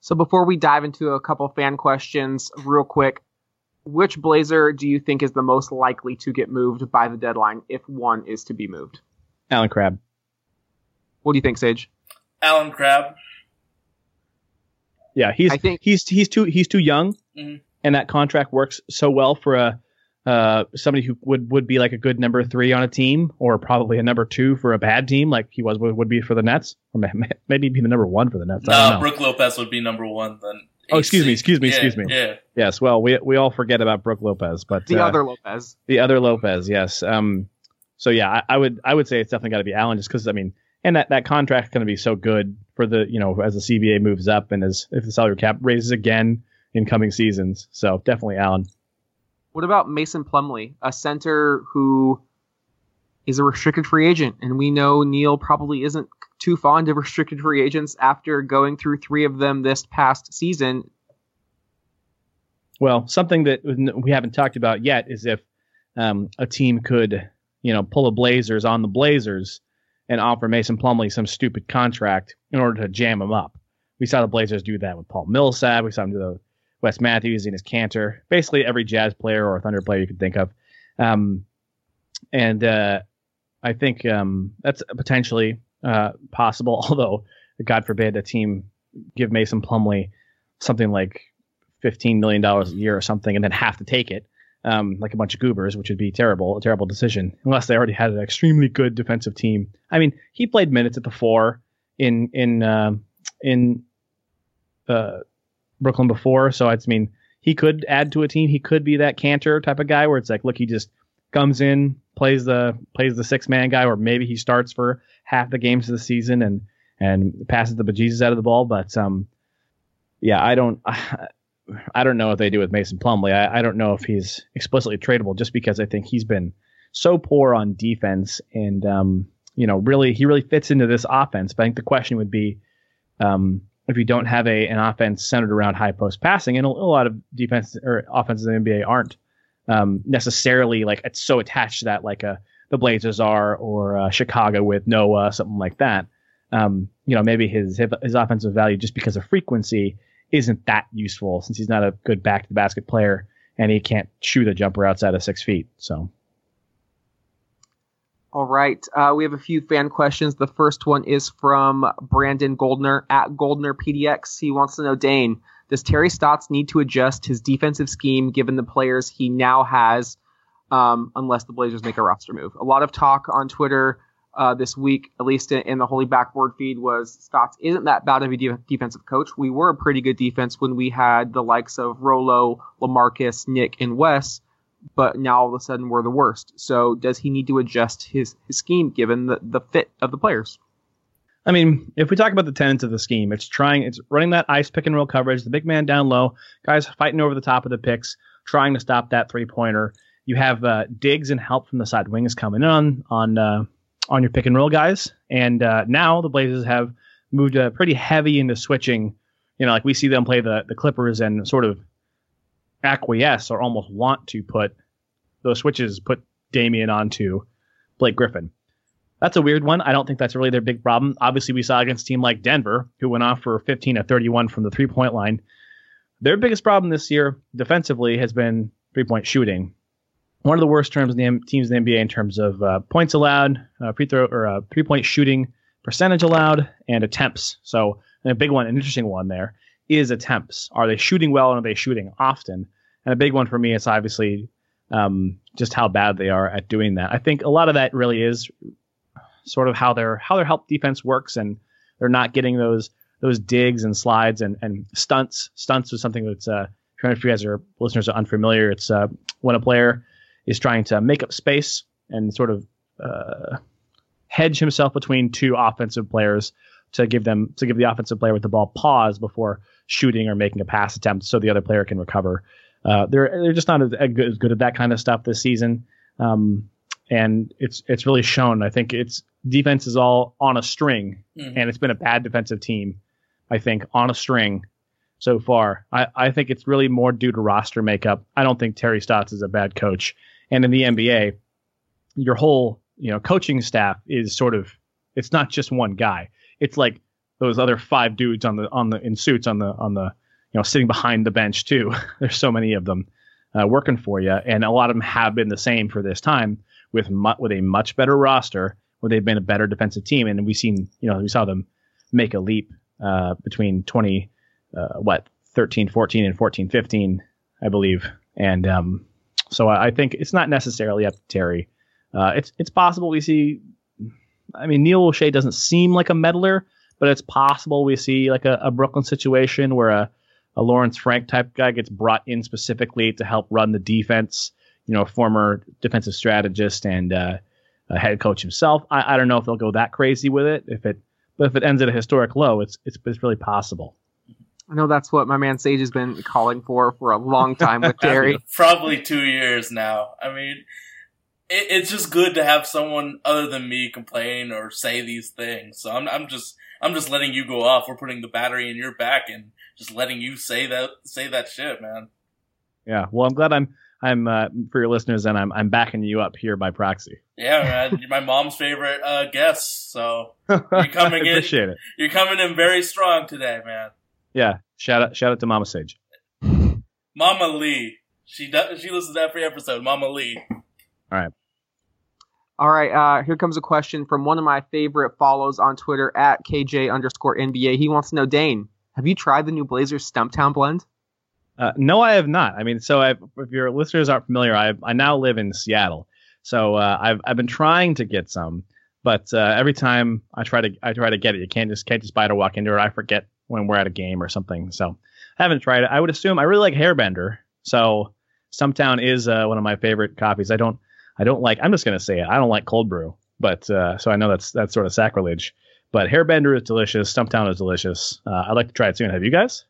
So before we dive into a couple fan questions, real quick, which Blazer do you think is the most likely to get moved by the deadline if one is to be moved? Allen Crabbe. What do you think, Sage? Allen Crabbe. Yeah, he's I think- he's he's too he's too young, Mhm. and that contract works so well for a uh somebody who would would be like a good number three on a team, or probably a number two for a bad team, like he was would, would be for the Nets, or ma- ma- maybe be the number one for the Nets. I don't No, know. Brooke Lopez would be number one then. Oh, excuse me, excuse me, Yeah, excuse me. Yeah. Yes, well, we we all forget about Brooke Lopez, but The uh, other Lopez. the other Lopez, yes. Um, so yeah, I, I would I would say it's definitely got to be Allen, just because I mean, and that that contract's going to be so good for the you know as the CBA moves up and as if the salary cap raises again in coming seasons. So definitely Allen. What about Mason Plumlee, a center who is a restricted free agent, and we know Neil probably isn't too fond of restricted free agents after going through three of them this past season. Well, something that we haven't talked about yet is if um, a team could you know pull a Blazers on the Blazers and offer Mason Plumlee some stupid contract in order to jam him up. We saw the Blazers do that with Paul Millsap. We saw them do the Wes Matthews Enes Kanter. Basically, every Jazz player or Thunder player you could think of. Um, and uh, I think um, that's potentially uh, possible. [LAUGHS] Although, God forbid, a team give Mason Plumlee something like fifteen million dollars a year or something, and then have to take it, um, like a bunch of goobers, which would be terrible, a terrible decision, unless they already had an extremely good defensive team. I mean, he played minutes at the four in in um in uh, Brooklyn before, so I mean, he could add to a team. He could be that Kanter type of guy where it's like, look, he just comes in, plays the plays the six man guy, or maybe he starts for half the games of the season and and passes the bejesus out of the ball. But um, yeah, I don't. [SIGHS] I don't know what they do with Mason Plumlee. I, I don't know if he's explicitly tradable just because I think he's been so poor on defense and um, you know really he really fits into this offense. But I think the question would be um, if you don't have a an offense centered around high post passing, and a, a lot of defense or offenses in the NBA aren't um, necessarily like it's so attached to that like a the Blazers are or uh, Chicago with Noah something like that. Um, you know maybe his his offensive value just because of frequency isn't that useful since he's not a good back to the basket player and he can't shoot a jumper outside of six feet. So All right. Uh, we have a few fan questions. The first one is from Brandon Goldner at Goldner PDX. He wants to know, Dane, does Terry Stotts need to adjust his defensive scheme given the players he now has, um, unless the Blazers make a roster move? A lot of talk on Twitter uh, this week, at least in, in the Holy Backboard feed, was Stotts isn't that bad of a de- defensive coach. We were a pretty good defense when we had the likes of Rolo, Lamarcus, Nick, and Wes but now all of a sudden we're the worst. So does he need to adjust his, his scheme given the, the fit of the players? I mean, if we talk about the tenets of the scheme, it's trying, it's running that ice pick and roll coverage, the big man down low, guys fighting over the top of the picks, trying to stop that three pointer. You have uh, digs and help from the side wings coming in on on uh, on your pick and roll guys, and uh, now the Blazers have moved uh, pretty heavy into switching. You know, like we see them play the the Clippers and sort of acquiesce or almost want to put those switches put Damian onto Blake Griffin. That's a weird one. I don't think that's really their big problem. Obviously, we saw against a team like Denver, who went off for 15 to 31 from the three point line. Their biggest problem this year defensively has been three point shooting. One of the worst terms in the teams in the NBA in terms of uh, points allowed, uh, free throw or uh, three point shooting percentage allowed, and attempts. So a big one, an interesting one there is attempts. Are they shooting well and are they shooting often? And a big one for me is obviously um, just how bad they are at doing that. I think a lot of that really is sort of how their how their help defense works, and they're not getting those those digs and slides and, and stunts. Stunts is something that's uh, if you guys are listeners are unfamiliar, it's uh, when a player is trying to make up space and sort of uh, hedge himself between two offensive players to give them to give the offensive player with the ball pause before shooting or making a pass attempt, so the other player can recover. Uh, they're they're just not as, as good, at that kind of stuff this season, um, and it's it's really shown. I think it's defense is all on a string, Mhm. and it's been a bad defensive team. I think on a string so far. I, I think it's really more due to roster makeup. I don't think Terry Stotts is a bad coach, and in the NBA, your whole you know coaching staff is sort of it's not just one guy. It's like those other five dudes on the on the in suits on the on the you know sitting behind the bench too. [LAUGHS] There's so many of them uh, working for you, and a lot of them have been the same for this time with mu- with a much better roster where they've been a better defensive team, and we've seen you know we saw them make a leap uh, between 20 uh, what 13 14 and 14 15 I believe, and um, so I, I think it's not necessarily up to Terry. Uh, it's it's possible we see. I mean, Neil Olshey doesn't seem like a meddler, but it's possible we see like a, a Brooklyn situation where a, a Lawrence Frank type guy gets brought in specifically to help run the defense. You know, a former defensive strategist and uh, a head coach himself. I, I don't know if they'll go that crazy with it. If it, but if it ends at a historic low, it's it's, it's really possible. I know that's what my man Sage has been calling for for a long time with [LAUGHS] Terry. Probably two years now. I mean, it, it's just good to have someone other than me complain or say these things. So I'm, I'm just, I'm just letting you go off. We're putting the battery in your back and just letting you say that, say that shit, man. Yeah. Well, I'm glad I'm I'm uh, for your listeners, and I'm I'm backing you up here by proxy. Yeah, man. You're my mom's favorite uh, guest, so You're [LAUGHS] coming in- Appreciate it. you're coming in very strong today, man. Yeah. Shout out shout out to Mama Sage. Mama Lee. She does. She listens to every episode. Mama Lee. All right, uh, here comes a question from one of my favorite follows on Twitter at KJ underscore NBA. He wants to know, Dane, have you tried the new Blazers Stumptown blend? Uh, no, I have not. I mean, so I've, if your listeners aren't familiar, I I now live in Seattle, so uh, I've I've been trying to get some, but uh, every time I try to I try to get it, you can't just can't just buy it or walk into it. I forget when we're at a game or something, so I haven't tried it. I would assume I really like Hairbender, so Stumptown is uh, one of my favorite coffees. I don't I don't like. I'm just gonna say it. I don't like cold brew, but uh, so I know that's that's sort of sacrilege. But Hairbender is delicious. Stumptown is delicious. Uh, I'd like to try it soon. Have you guys?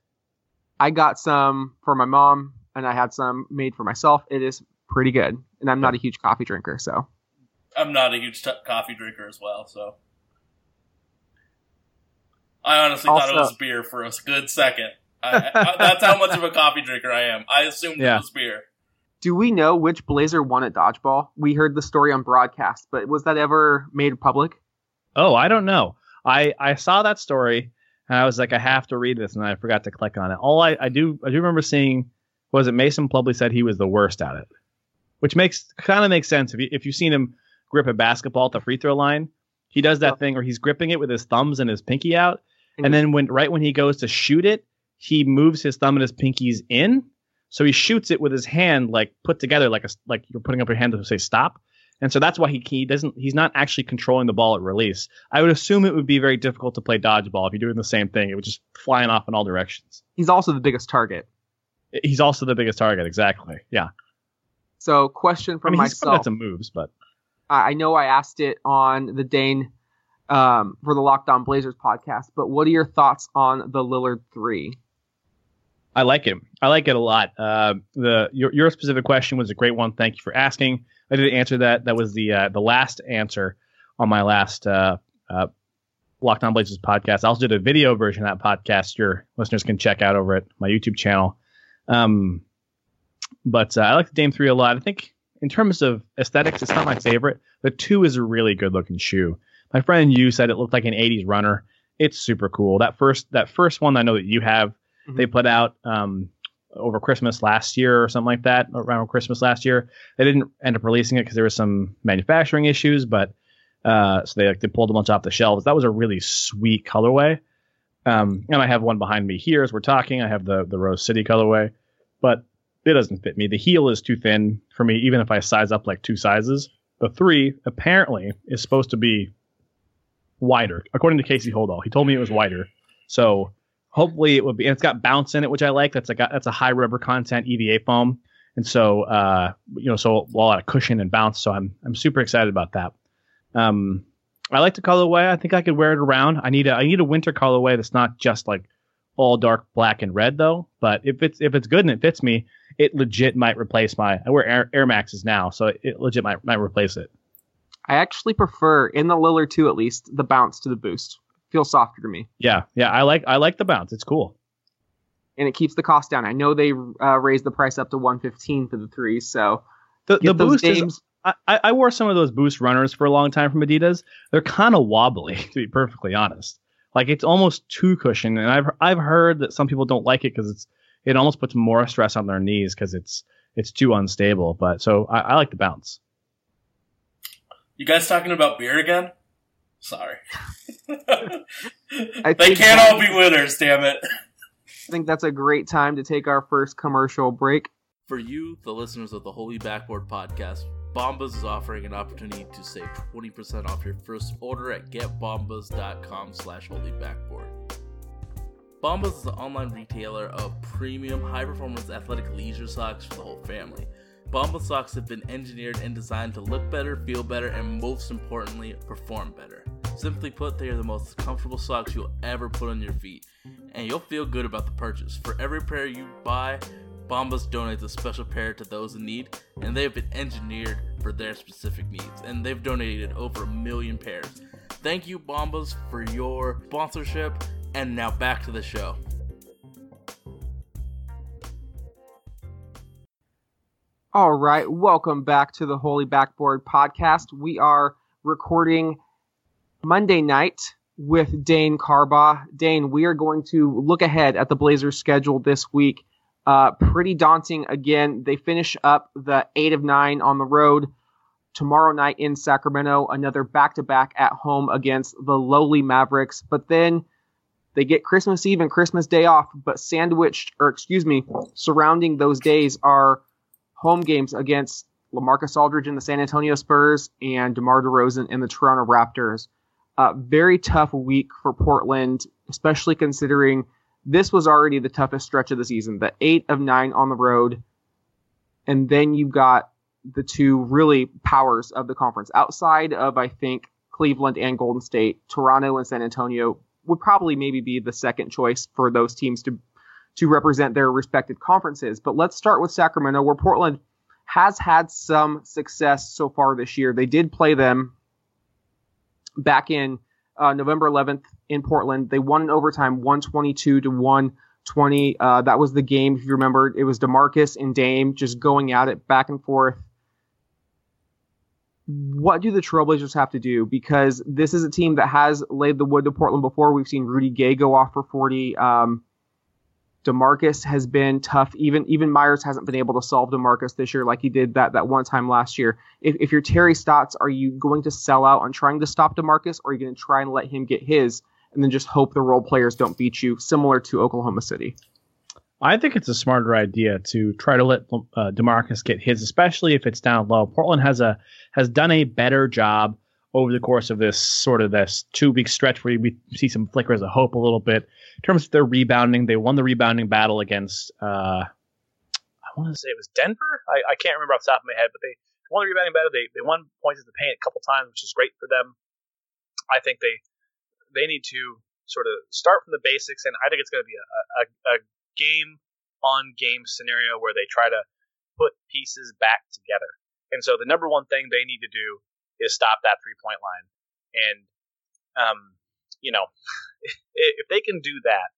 I got some for my mom, and I had some made for myself. It is pretty good, and I'm not a huge coffee drinker, so I'm not a huge t- coffee drinker as well, so. I honestly thought it was beer for a good second. I, I, that's how much of a coffee drinker I am. I assumed Yeah. it was beer. Do we know which Blazer won at dodgeball? We heard the story on broadcast, but was that ever made public? Oh, I don't know. I I saw that story and I was like, I have to read this, and I forgot to click on it. All I, I do I do remember seeing was it Mason Plumlee said he was the worst at it, which makes kind of makes sense if you if you've seen him grip a basketball at the free throw line. He does that thing where he's gripping it with his thumbs and his pinky out, and mm-hmm. then when right when he goes to shoot it, he moves his thumb and his pinkies in, so he shoots it with his hand like put together like a like you're putting up your hand to say stop. And so that's why he, he doesn't he's not actually controlling the ball at release. I would assume it would be very difficult to play dodgeball if you're doing the same thing. It would just flying off in all directions. He's also the biggest target. He's also the biggest target, exactly. Yeah. So, question I for mean, he's myself. got some moves, but I I know I asked it on the Dane um, for the Locked On Blazers podcast, but what are your thoughts on the Lillard three? I like it. I like it a lot. Uh, the your your specific question was a great one. Thank you for asking. I did answer that. That was the uh, the last answer on my last uh, uh, Locked On Blazers podcast. I also did a video version of that podcast. Your listeners can check out over at my YouTube channel. Um, but uh, I like the Dame three a lot. I think in terms of aesthetics, it's not my favorite. The two is a really good looking shoe. My friend you said it looked like an 80s runner. It's super cool. That first that first one I know that you have, Mhm. they put out um, over Christmas last year or something like that, around Christmas last year. They didn't end up releasing it because there was some manufacturing issues, but uh, so they like they pulled a bunch off the shelves. That was a really sweet colorway. Um, and I have one behind me here as we're talking. I have the the Rose City colorway, but it doesn't fit me. The heel is too thin for me, even if I size up like two sizes. The three apparently is supposed to be wider, according to Casey Holdahl. He told me it was wider, so hopefully it would be. And it's got bounce in it, which I like. That's a that's a high rubber content EVA foam, and so uh, you know, so a lot of cushion and bounce. So I'm I'm super excited about that. Um, I like the colorway. I think I could wear it around. I need a I need a winter colorway that's not just like all dark black and red though. But if it's if it's good and it fits me, it legit might replace my. I wear Air, Air Maxes now, so it legit might might replace it. I actually prefer in the Lillard 2 at least the bounce to the boost. Feels softer to me. Yeah, yeah. I like I like the bounce. It's cool. And it keeps the cost down. I know they uh, raised the price up to 115 for the three, so The get the boost is games. I, I I wore some of those boost runners for a long time from Adidas. They're kind of wobbly, [LAUGHS] to be perfectly honest. Like it's almost too cushion, and I've I've heard that some people don't like it because it's it almost puts more stress on their knees because it's it's too unstable. But so I, I like the bounce. You guys talking about beer again? Sorry. I [LAUGHS] they can't that- all be winners, damn it. I think that's a great time to take our first commercial break. For you, the listeners of the Holy Backboard podcast, Bombas is offering an opportunity to save 20% off your first order at getbombas.com slash holybackboard. Bombas is an online retailer of premium, high-performance athletic leisure socks for the whole family. Bombas socks have been engineered and designed to look better, feel better, and most importantly, perform better. Simply put, they are the most comfortable socks you'll ever put on your feet, and you'll feel good about the purchase. For every pair you buy, Bombas donates a special pair to those in need, and they have been engineered for their specific needs, and they've donated over a million pairs. Thank you, Bombas, for your sponsorship, and now back to the show. All right, welcome back to the Holy Backboard podcast. We are recording Monday night with Dane Carbaugh. Dane, we are going to look ahead at the Blazers' schedule this week. Uh, pretty daunting again. They finish up the eight of nine on the road tomorrow night in Sacramento. Another back-to-back at home against the lowly Mavericks, but then they get Christmas Eve and Christmas Day off. But sandwiched, or excuse me, surrounding those days are home games against LaMarcus Aldridge and the San Antonio Spurs and DeMar DeRozan and the Toronto Raptors. Uh, very tough week for Portland, especially considering this was already the toughest stretch of the season. The eight of nine on the road, and then you've got the two really powers of the conference outside of I think Cleveland and Golden State, Toronto and San Antonio would probably maybe be the second choice for those teams to to represent their respected conferences. But let's start with Sacramento, where Portland has had some success so far this year. They did play them back in uh, November 11th in Portland. They won in overtime, 122 to 120. Uh, that was the game, if you remember. It was Demarcus and Dame just going at it back and forth. What do the Trailblazers have to do? Because this is a team that has laid the wood to Portland before. We've seen Rudy Gay go off for 40. Um, Demarcus has been tough. Even even Meyers hasn't been able to solve Demarcus this year like he did that that one time last year. If, if you're Terry Stotts, are you going to sell out on trying to stop Demarcus, or are you going to try and let him get his, and then just hope the role players don't beat you, similar to Oklahoma City? I think it's a smarter idea to try to let uh, Demarcus get his, especially if it's down low. Portland has a has done a better job over the course of this sort of this two week stretch where we see some flickers of hope a little bit in terms of their rebounding. They won the rebounding battle against uh, I want to say it was Denver. I, I can't remember off the top of my head, but they won the rebounding battle. They they won points at the paint a couple times, which is great for them. I think they they need to sort of start from the basics, and I think it's going to be a, a, a game on game scenario where they try to put pieces back together. And so the number one thing they need to do is stop that three point line. And, um, you know, [LAUGHS] if they can do that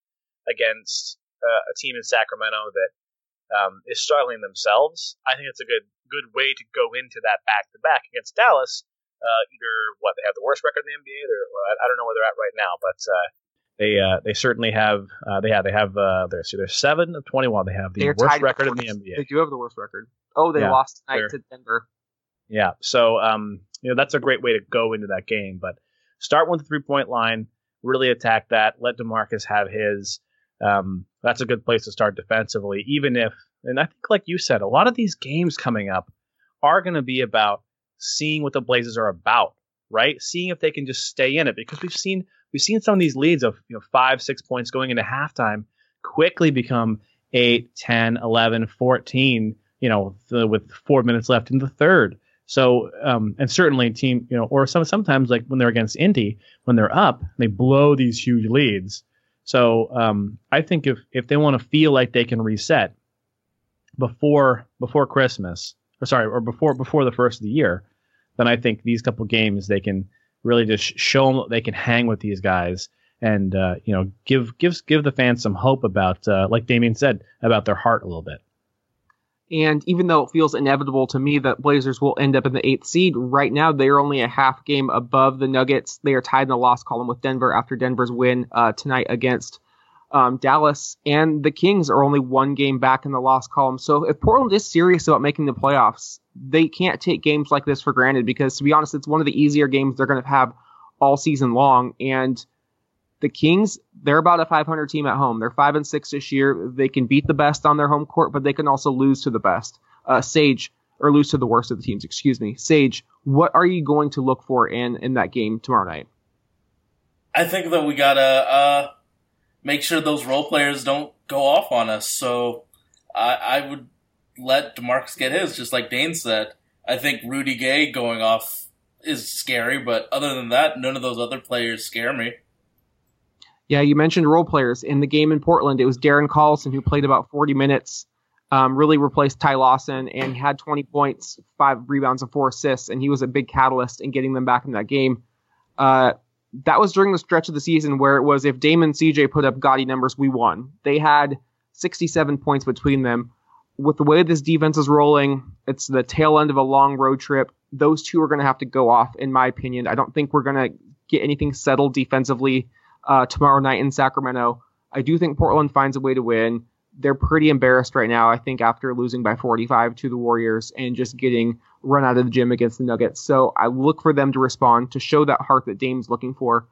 against uh, a team in Sacramento that um, is struggling themselves, I think it's a good good way to go into that back to back against Dallas. Uh, either what they have the worst record in the NBA, or, I don't know where they're at right now, but uh, they uh, they certainly have uh, they have they have uh, they're so they're seven of twenty one. They have the They're worst record in the NBA. They do have the worst record. Oh, they Yeah, lost tonight to Denver. Yeah. So, um, you know, that's a great way to go into that game. But start with the three point line, really attack that, let DeMarcus have his. Um, that's a good place to start defensively, even if, and I think, like you said, a lot of these games coming up are going to be about seeing what the Blazers are about, right? Seeing if they can just stay in it because we've seen we've seen some of these leads of you know five, six points going into halftime quickly become 8, 10, 11, 14, you know, th- with four minutes left in the third. So, um, and certainly team, you know, or some sometimes like when they're against Indy, when they're up, they blow these huge leads. So, um, I think if if they want to feel like they can reset before before Christmas, or sorry, or before before the first of the year, then I think these couple games they can really just show them they can hang with these guys and uh, you know give give give the fans some hope about uh, like Damian said about their heart a little bit. And even though it feels inevitable to me that Blazers will end up in the eighth seed, right now they are only a half game above the Nuggets. They are tied in the loss column with Denver after Denver's win uh, tonight against um, Dallas. And the Kings are only one game back in the loss column. So if Portland is serious about making the playoffs, they can't take games like this for granted because, to be honest, it's one of the easier games they're going to have all season long. And the Kings, they're about a 500 team at home. They're five and six this year. They can beat the best on their home court, but they can also lose to the best. Uh, Sage, or lose to the worst of the teams. Excuse me. Sage, what are you going to look for in in that game tomorrow night? I think that we gotta uh, make sure those role players don't go off on us. So I, I would let Demarcus get his, just like Dane said. I think Rudy Gay going off is scary, but other than that, none of those other players scare me. Yeah, you mentioned role players in the game in Portland. It was Darren Collison who played about 40 minutes, um, really replaced Ty Lawson, and had 20 points, five rebounds, and four assists, and he was a big catalyst in getting them back in that game. Uh, that was during the stretch of the season where it was if Damon CJ put up gaudy numbers, we won. They had 67 points between them. With the way this defense is rolling, it's the tail end of a long road trip. Those two are going to have to go off, in my opinion. I don't think we're going to get anything settled defensively uh, tomorrow night in Sacramento. I do think Portland finds a way to win. They're pretty embarrassed right now, I think, after losing by 45 to the Warriors and just getting run out of the gym against the Nuggets. So I look for them to respond to show that heart that Dame's looking for.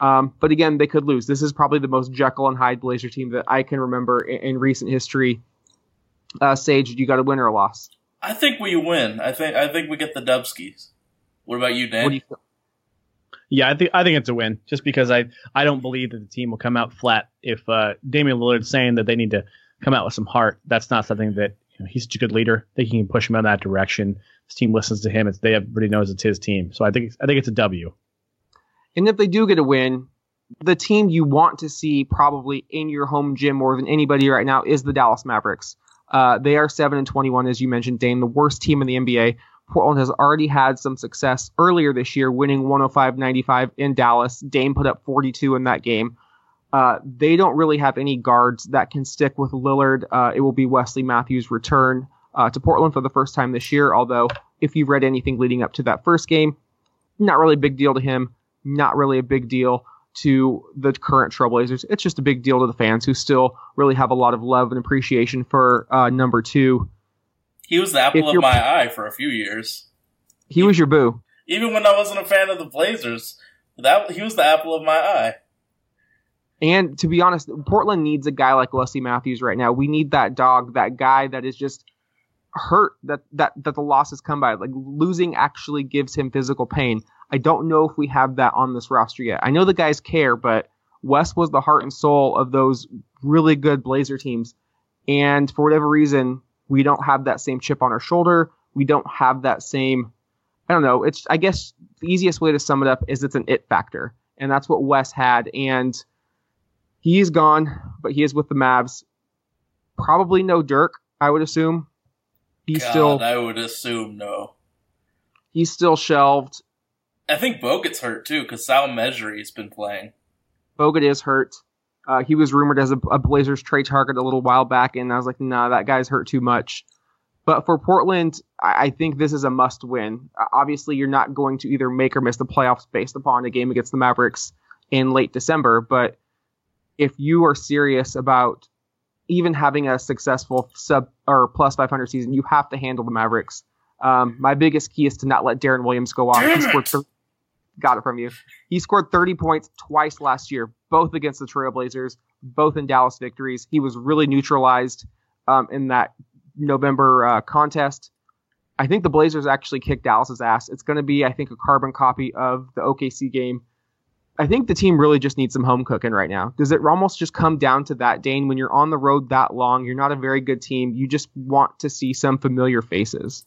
Um, but again, they could lose. This is probably the most Jekyll and Hyde Blazer team that I can remember in, in recent history. Uh, Sage, you got a win or a loss? I think we win. I think I think we get the Dubskis. What about you, Dane? What do you? Yeah, I think I think it's a win, just because I I don't believe that the team will come out flat if uh, Damian Lillard's saying that they need to come out with some heart. That's not something that you know, he's such a good leader. They can push him in that direction. His team listens to him. It's they everybody knows it's his team. So I think I think it's a W. And if they do get a win, the team you want to see probably in your home gym more than anybody right now is the Dallas Mavericks. Uh, they are seven and twenty-one, as you mentioned, Dane, the worst team in the NBA. Portland has already had some success earlier this year, winning 105-95 in Dallas. Dame put up 42 in that game. Uh, they don't really have any guards that can stick with Lillard. Uh, it will be Wesley Matthews' return uh, to Portland for the first time this year. Although, if you've read anything leading up to that first game, not really a big deal to him. Not really a big deal to the current Trailblazers. It's just a big deal to the fans who still really have a lot of love and appreciation for uh, number two. He was the apple of my eye for a few years. He was your boo. Even when I wasn't a fan of the Blazers, that he was the apple of my eye. And to be honest, Portland needs a guy like Wesley Matthews right now. We need that dog, that guy that is just hurt that that that the losses come by. Like losing actually gives him physical pain. I don't know if we have that on this roster yet. I know the guys care, but Wes was the heart and soul of those really good Blazer teams. And for whatever reason, we don't have that same chip on our shoulder. We don't have that same I don't know. It's I guess the easiest way to sum it up is it's an it factor. And that's what Wes had and He's gone, but he is with the Mavs. Probably no Dirk, I would assume. He's God, still I would assume no. he's still shelved. I think Bogut's hurt too because Sal Mejri's been playing. Bogut is hurt. Uh, he was rumored as a, a Blazers trade target a little while back, and I was like, nah, that guy's hurt too much. But for Portland, I, I think this is a must win. Uh, obviously, you're not going to either make or miss the playoffs based upon a game against the Mavericks in late December. But if you are serious about even having a successful sub or plus 500 season, you have to handle the Mavericks. Um, my biggest key is to not let Deron Williams go off. Damn He scored. Got it from you. He scored 30 points twice last year, both against the Trailblazers, both in Dallas victories. He was really neutralized um, in that November uh, contest. I think the Blazers actually kicked Dallas's ass. It's going to be, I think, a carbon copy of the OKC game. I think the team really just needs some home cooking right now. Does it almost just come down to that, Dane? When you're on the road that long, you're not a very good team. You just want to see some familiar faces.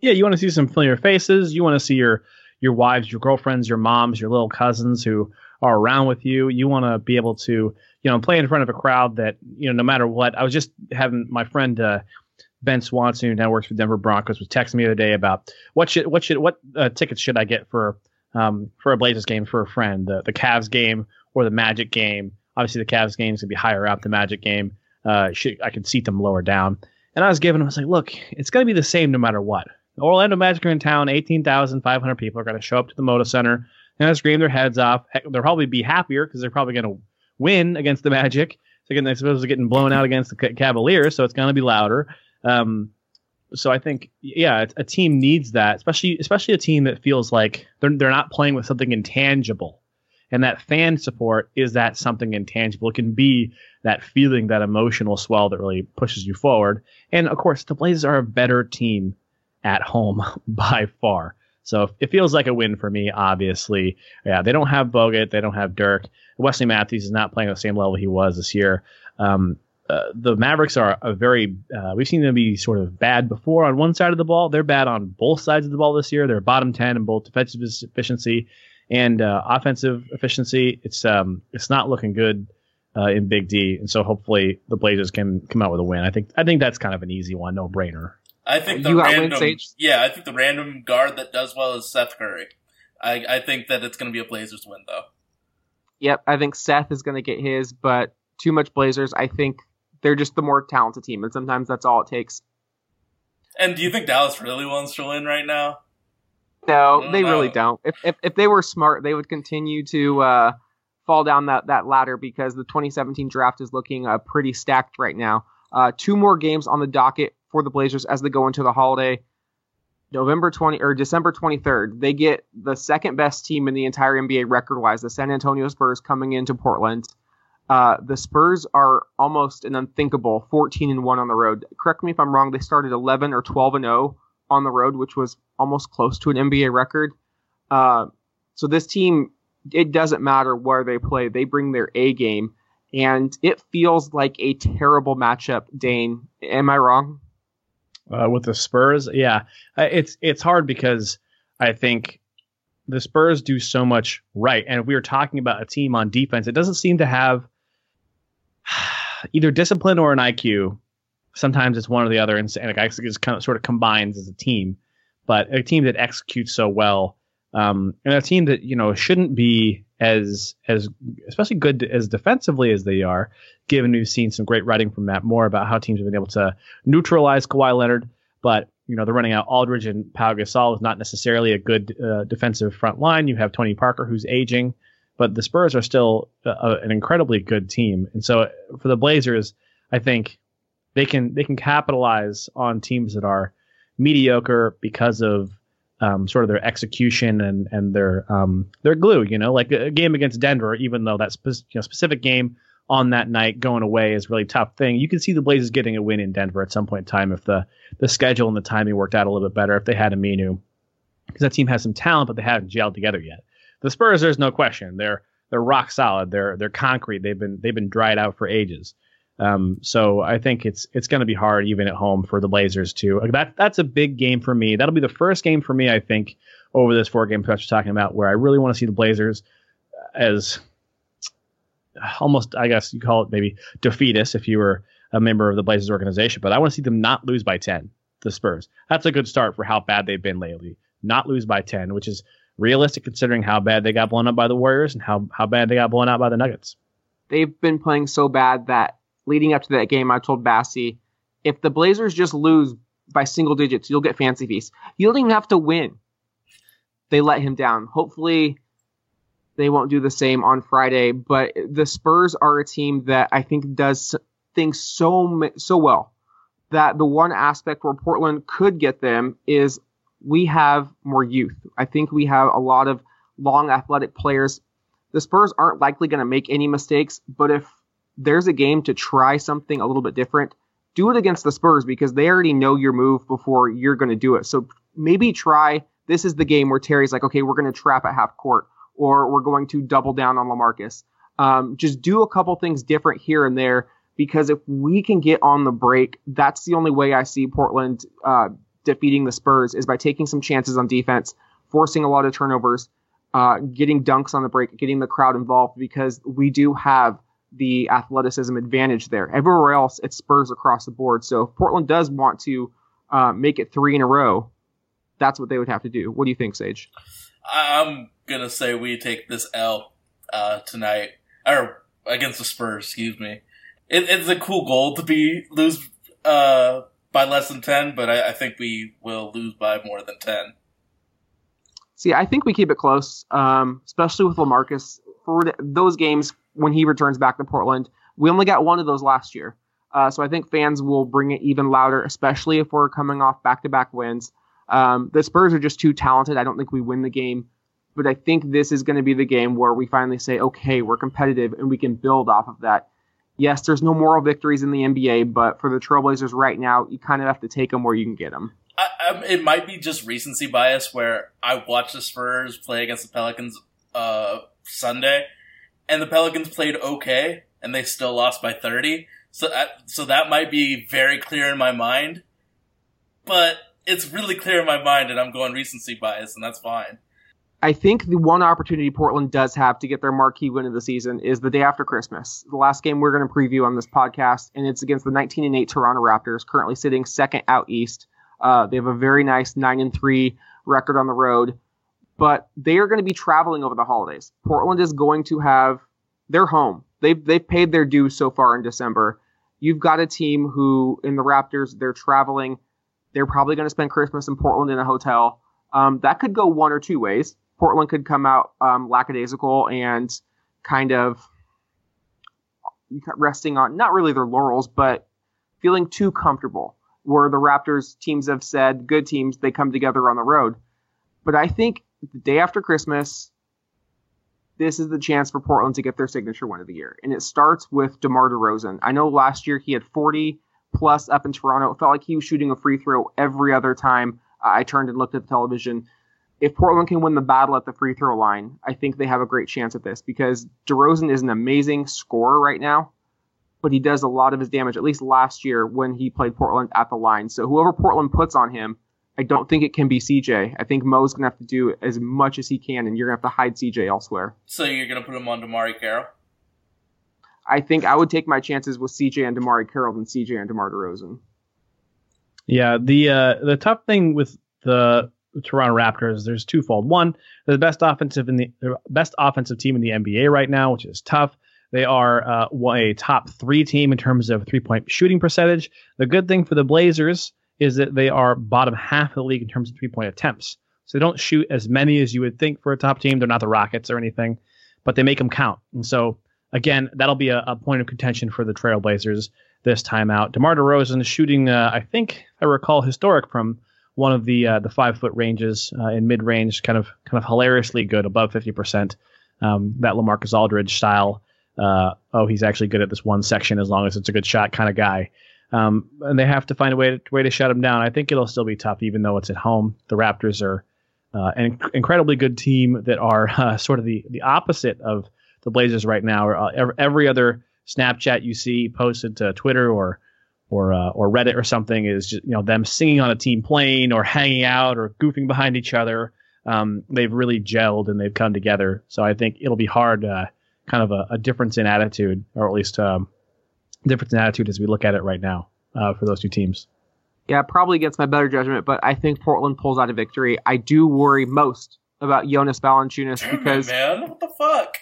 yeah, you want to see some familiar faces. You want to see your your wives, your girlfriends, your moms, your little cousins who are around with you. You want to be able to, you know, play in front of a crowd that, you know, no matter what. I was just having my friend uh, Ben Swanson, who now works for Denver Broncos, was texting me the other day about what should what should what uh, tickets should I get for um, for a Blazers game for a friend, the the Cavs game or the Magic game. Obviously, the Cavs game is gonna be higher up. The Magic game, uh, should, I could seat them lower down. And I was giving him, I was like, look, it's gonna be the same no matter what. The Orlando Magic are in town. 18,500 people are going to show up to the Moda Center and scream their heads off. They'll probably be happier because they're probably going to win against the Magic. So again, they're supposed to getting blown out against the Cavaliers, so it's going to be louder. Um, so I think, yeah, a team needs that, especially especially a team that feels like they're they're not playing with something intangible, and that fan support is that something intangible. It can be that feeling, that emotional swell that really pushes you forward. And of course, the Blazers are a better team at home [LAUGHS] by far. So it feels like a win for me, obviously. Yeah, they don't have Bogut. They don't have Dirk. Wesley Matthews is not playing at the same level he was this year. Um, uh, the Mavericks are a very, uh, we've seen them be sort of bad before on one side of the ball. They're bad on both sides of the ball this year. They're bottom 10 in both defensive efficiency and uh, offensive efficiency. It's, um, it's not looking good. Uh, in Big D, and so hopefully the Blazers can come out with a win. I think I think that's kind of an easy one, no brainer. I think the You random, yeah, I think the random guard that does well is Seth Curry. I, I think that it's going to be a Blazers win though. Yep, I think Seth is going to get his, but too much Blazers. I think they're just the more talented team, and sometimes that's all it takes. And do you think Dallas really wants to win right now? No, they really don't. If, if if they were smart, they would continue to uh, fall down that, that ladder because the 2017 draft is looking uh, pretty stacked right now. Uh, two more games on the docket for the Blazers as they go into the holiday. November 20 or December 23rd, they get the second best team in the entire NBA record wise, the San Antonio Spurs coming into Portland. Uh, the Spurs are almost an unthinkable 14 and 1 on the road. Correct me if I'm wrong, they started 11 or 12 and 0 on the road, which was almost close to an NBA record. Uh, so this team, it doesn't matter where they play, they bring their A game, and it feels like a terrible matchup. Dane, am I wrong? Uh, with the Spurs. Yeah, it's it's hard because I think the Spurs do so much right, and if we were talking about a team on defense, it doesn't seem to have [SIGHS] either discipline or an IQ. Sometimes it's one or the other, and, and it just kind of sort of combines as a team. But a team that executes so well, um, and a team that you know shouldn't be as as especially good as defensively as they are, given we've seen some great writing from Matt Moore about how teams have been able to neutralize Kawhi Leonard, but you know they're running out Aldridge and Pau Gasol is not necessarily a good uh, defensive front line. You have Tony Parker who's aging, but the Spurs are still uh, an incredibly good team, and so for the Blazers, I think they can they can capitalize on teams that are mediocre because of um, sort of their execution and and their um, their glue. You know, like a game against Denver, even though that spe- you know, specific game on that night going away is really tough thing. You can see the Blazers getting a win in Denver at some point in time if the the schedule and the timing worked out a little bit better. If they had a Aminu, because that team has some talent, but they haven't gelled together yet. The Spurs, there's no question, they're they're rock solid. They're they're concrete. They've been they've been dried out for ages. Um, so I think it's it's going to be hard even at home for the Blazers too. Like that that's a big game for me. That'll be the first game for me I think over this four game stretch we're talking about where I really want to see the Blazers as almost I guess you call it maybe defeatist if you were a member of the Blazers organization, but I want to see them not lose by 10 the Spurs. That's a good start for how bad they've been lately. Not lose by 10, which is realistic considering how bad they got blown up by the Warriors and how how bad they got blown out by the Nuggets. they've been playing so bad that leading up to that game, I told Bassie, if the Blazers just lose by single digits, you'll get fancy feast. You don't even have to win. They let him down. Hopefully, they won't do the same on Friday. But the Spurs are a team that I think does things so so well that the one aspect where Portland could get them is we have more youth. I think we have a lot of long athletic players. The Spurs aren't likely going to make any mistakes, but if there's a game to try something a little bit different, do it against the Spurs because they already know your move before you're going to do it. So maybe try this is the game where Terry's like, okay, we're going to trap at half court or we're going to double down on Lamarcus. Um, just do a couple things different here and there because if we can get on the break, that's the only way I see Portland uh, defeating the Spurs is by taking some chances on defense, forcing a lot of turnovers, uh, getting dunks on the break, getting the crowd involved because we do have the athleticism advantage there. Everywhere else, it Spurs across the board. So if Portland does want to uh, make it three in a row, that's what they would have to do. What do you think, Sage? I'm gonna say we take this L uh, tonight, or against the Spurs. Excuse me. It, it's a cool goal to be lose uh, by less than ten, but I, I think we will lose by more than ten. See, I think we keep it close, um, especially with Lamarcus. For those games when he returns back to Portland, we only got one of those last year. Uh, so I think fans will bring it even louder, especially if we're coming off back to back wins. Um, the Spurs are just too talented. I don't think we win the game, but I think this is going to be the game where we finally say, okay, we're competitive and we can build off of that. Yes, there's no moral victories in the NBA, but for the Trailblazers right now, you kind of have to take them where you can get them. I, I, it might be just recency bias where I watched the Spurs play against the Pelicans uh, Sunday, and the Pelicans played okay, and they still lost by thirty. So, that, so that might be very clear in my mind, but it's really clear in my mind, and I'm going recency bias, and that's fine. I think the one opportunity Portland does have to get their marquee win of the season is the day after Christmas. The last game we're going to preview on this podcast, and it's against the 19 and 8 Toronto Raptors, currently sitting second out east. Uh, they have a very nice 9 and 3 record on the road, but they are going to be traveling over the holidays. Portland is going to have their home. They've they've paid their dues so far in December. You've got a team who in the Raptors they're traveling. They're probably going to spend Christmas in Portland in a hotel. Um, that could go one or two ways. Portland could come out um, lackadaisical and kind of resting on not really their laurels, but feeling too comfortable. Where the Raptors teams have said, good teams, they come together on the road. But I think the day after Christmas, this is the chance for Portland to get their signature win of the year. And it starts with DeMar DeRozan. I know last year he had 40 plus up in Toronto. It felt like he was shooting a free throw every other time I turned and looked at the television if Portland can win the battle at the free throw line, I think they have a great chance at this because DeRozan is an amazing scorer right now, but he does a lot of his damage, at least last year when he played Portland at the line. So whoever Portland puts on him, I don't think it can be CJ. I think Mo's going to have to do as much as he can, and you're going to have to hide CJ elsewhere. So you're going to put him on DeMarre Carroll? I think I would take my chances with CJ and DeMarre Carroll than CJ and DeMar DeRozan. Yeah, the uh, the tough thing with the Toronto Raptors, there's twofold. One, they're the best offensive in the best offensive team in the NBA right now, which is tough. They are uh, a top three team in terms of three point shooting percentage. The good thing for the Blazers is that they are bottom half of the league in terms of three point attempts. So they don't shoot as many as you would think for a top team. They're not the Rockets or anything, but they make them count. And so again, that'll be a, a point of contention for the Trailblazers this time out. DeMar DeRozan is shooting, uh, I think, I recall, historic from one of the uh, the five foot ranges uh, in mid range, kind of kind of hilariously good, above fifty percent. Um, that Lamarcus Aldridge style. Uh, oh, he's actually good at this one section as long as it's a good shot kind of guy. Um, and they have to find a way to, way to shut him down. I think it'll still be tough, even though it's at home. The Raptors are uh, an inc- incredibly good team that are [LAUGHS] uh, sort of the the opposite of the Blazers right now. Or, uh, every other Snapchat you see posted to Twitter or or uh, or Reddit or something is just, you know them singing on a team plane or hanging out or goofing behind each other. Um, they've really gelled and they've come together. So I think it'll be hard, uh, kind of a, a, difference in attitude, or at least um, difference in attitude as we look at it right now uh, for those two teams. Yeah, probably against my better judgment, but I think Portland pulls out a victory. I do worry most about Jonas Valanciunas Damn it, because man, what the fuck?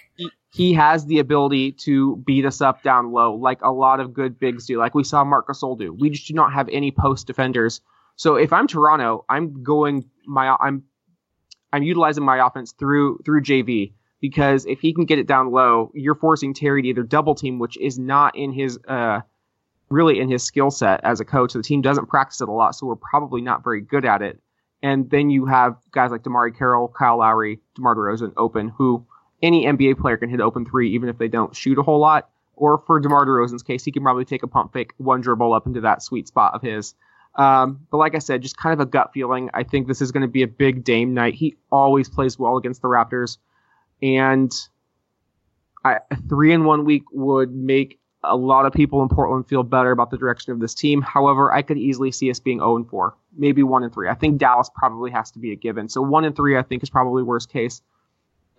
he has the ability to beat us up down low, like a lot of good bigs do, like we saw Marc Gasol do. We just do not have any post defenders. So if I'm Toronto, I'm going my I'm I'm utilizing my offense through through JV because if he can get it down low, you're forcing Terry to either double team, which is not in his uh really in his skill set as a coach. The team doesn't practice it a lot, so we're probably not very good at it. And then you have guys like DeMarre Carroll, Kyle Lowry, DeMar DeRozan open, who any NBA player can hit open three, even if they don't shoot a whole lot. Or for DeMar DeRozan's case, he can probably take a pump fake, one dribble up into that sweet spot of his. Um, but like I said, just kind of a gut feeling. I think this is going to be a big Dame night. He always plays well against the Raptors, and I, a three in one week would make a lot of people in Portland feel better about the direction of this team. However, I could easily see us being 0 and 4, maybe 1 and 3. I think Dallas probably has to be a given. So 1 and 3 I think is probably worst case.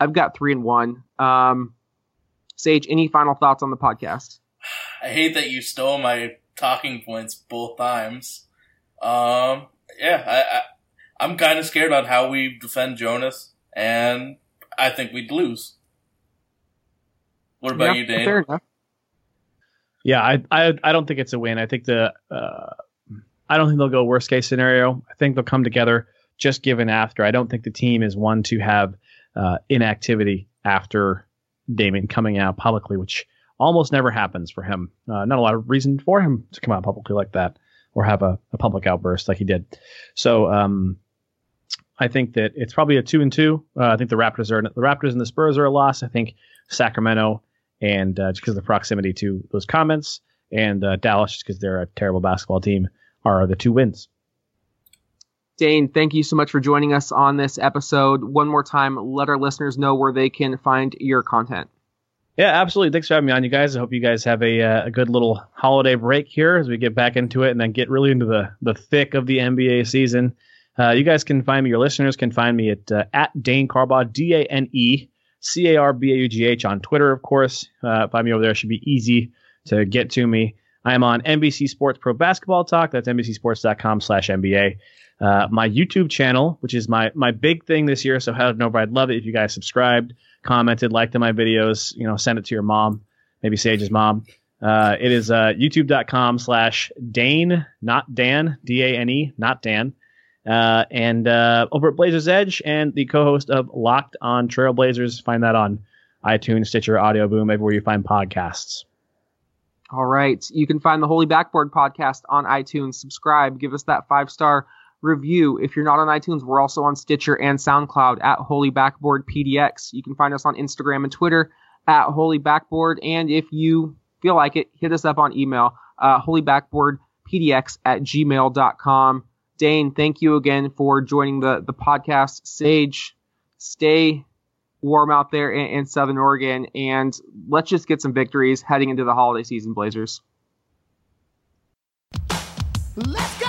I've got 3 and 1. Um, Sage, any final thoughts on the podcast? I hate that you stole my talking points both times. Um, yeah, I, I I'm kind of scared on how we defend Jonas, and I think we'd lose. What about Yeah, you, Dane? Fair enough. Yeah, I, I I don't think it's a win. I think the uh, I don't think they'll go worst case scenario. I think they'll come together just given after. I don't think the team is one to have uh, inactivity after Damon coming out publicly, which almost never happens for him. Uh, not a lot of reason for him to come out publicly like that or have a, a public outburst like he did. So um, I think that it's probably a two and two. Uh, I think the Raptors are the Raptors and the Spurs are a loss. I think Sacramento and uh, just because of the proximity to those comments, and uh, Dallas, just because they're a terrible basketball team, are the two wins. Dane, thank you so much for joining us on this episode. One more time, let our listeners know where they can find your content. Yeah, absolutely. Thanks for having me on, you guys. I hope you guys have a, uh, a good little holiday break here as we get back into it and then get really into the, the thick of the NBA season. Uh, you guys can find me, your listeners can find me at, uh, at Dane Carbaugh, D A N E C A R B A U G H on Twitter, of course. Uh, find me over there. It should be easy to get to me. I am on NBC Sports Pro Basketball Talk. That's NBCSports.com slash NBA. Uh, my YouTube channel, which is my my big thing this year. So head over. I'd love it if you guys subscribed, commented, liked my videos. You know, send it to your mom, maybe Sage's mom. Uh, it is uh, youtube.com slash Dane, not Dan, D A N E, not Dan. Uh, and uh, over at Blazers Edge and the co-host of Locked on Trailblazers. Find that on iTunes, Stitcher, Audio Boom, everywhere you find podcasts. All right. You can find the Holy Backboard podcast on iTunes. Subscribe, give us that five star review. If you're not on iTunes, we're also on Stitcher and SoundCloud at Holy Backboard PDX. You can find us on Instagram and Twitter at Holy Backboard. And if you feel like it, hit us up on email, uh, holybackboardpdx at gmail.com. Dane, thank you again for joining the, the podcast. Sage, stay warm out there in, in Southern Oregon, and let's just get some victories heading into the holiday season, Blazers. Let's go!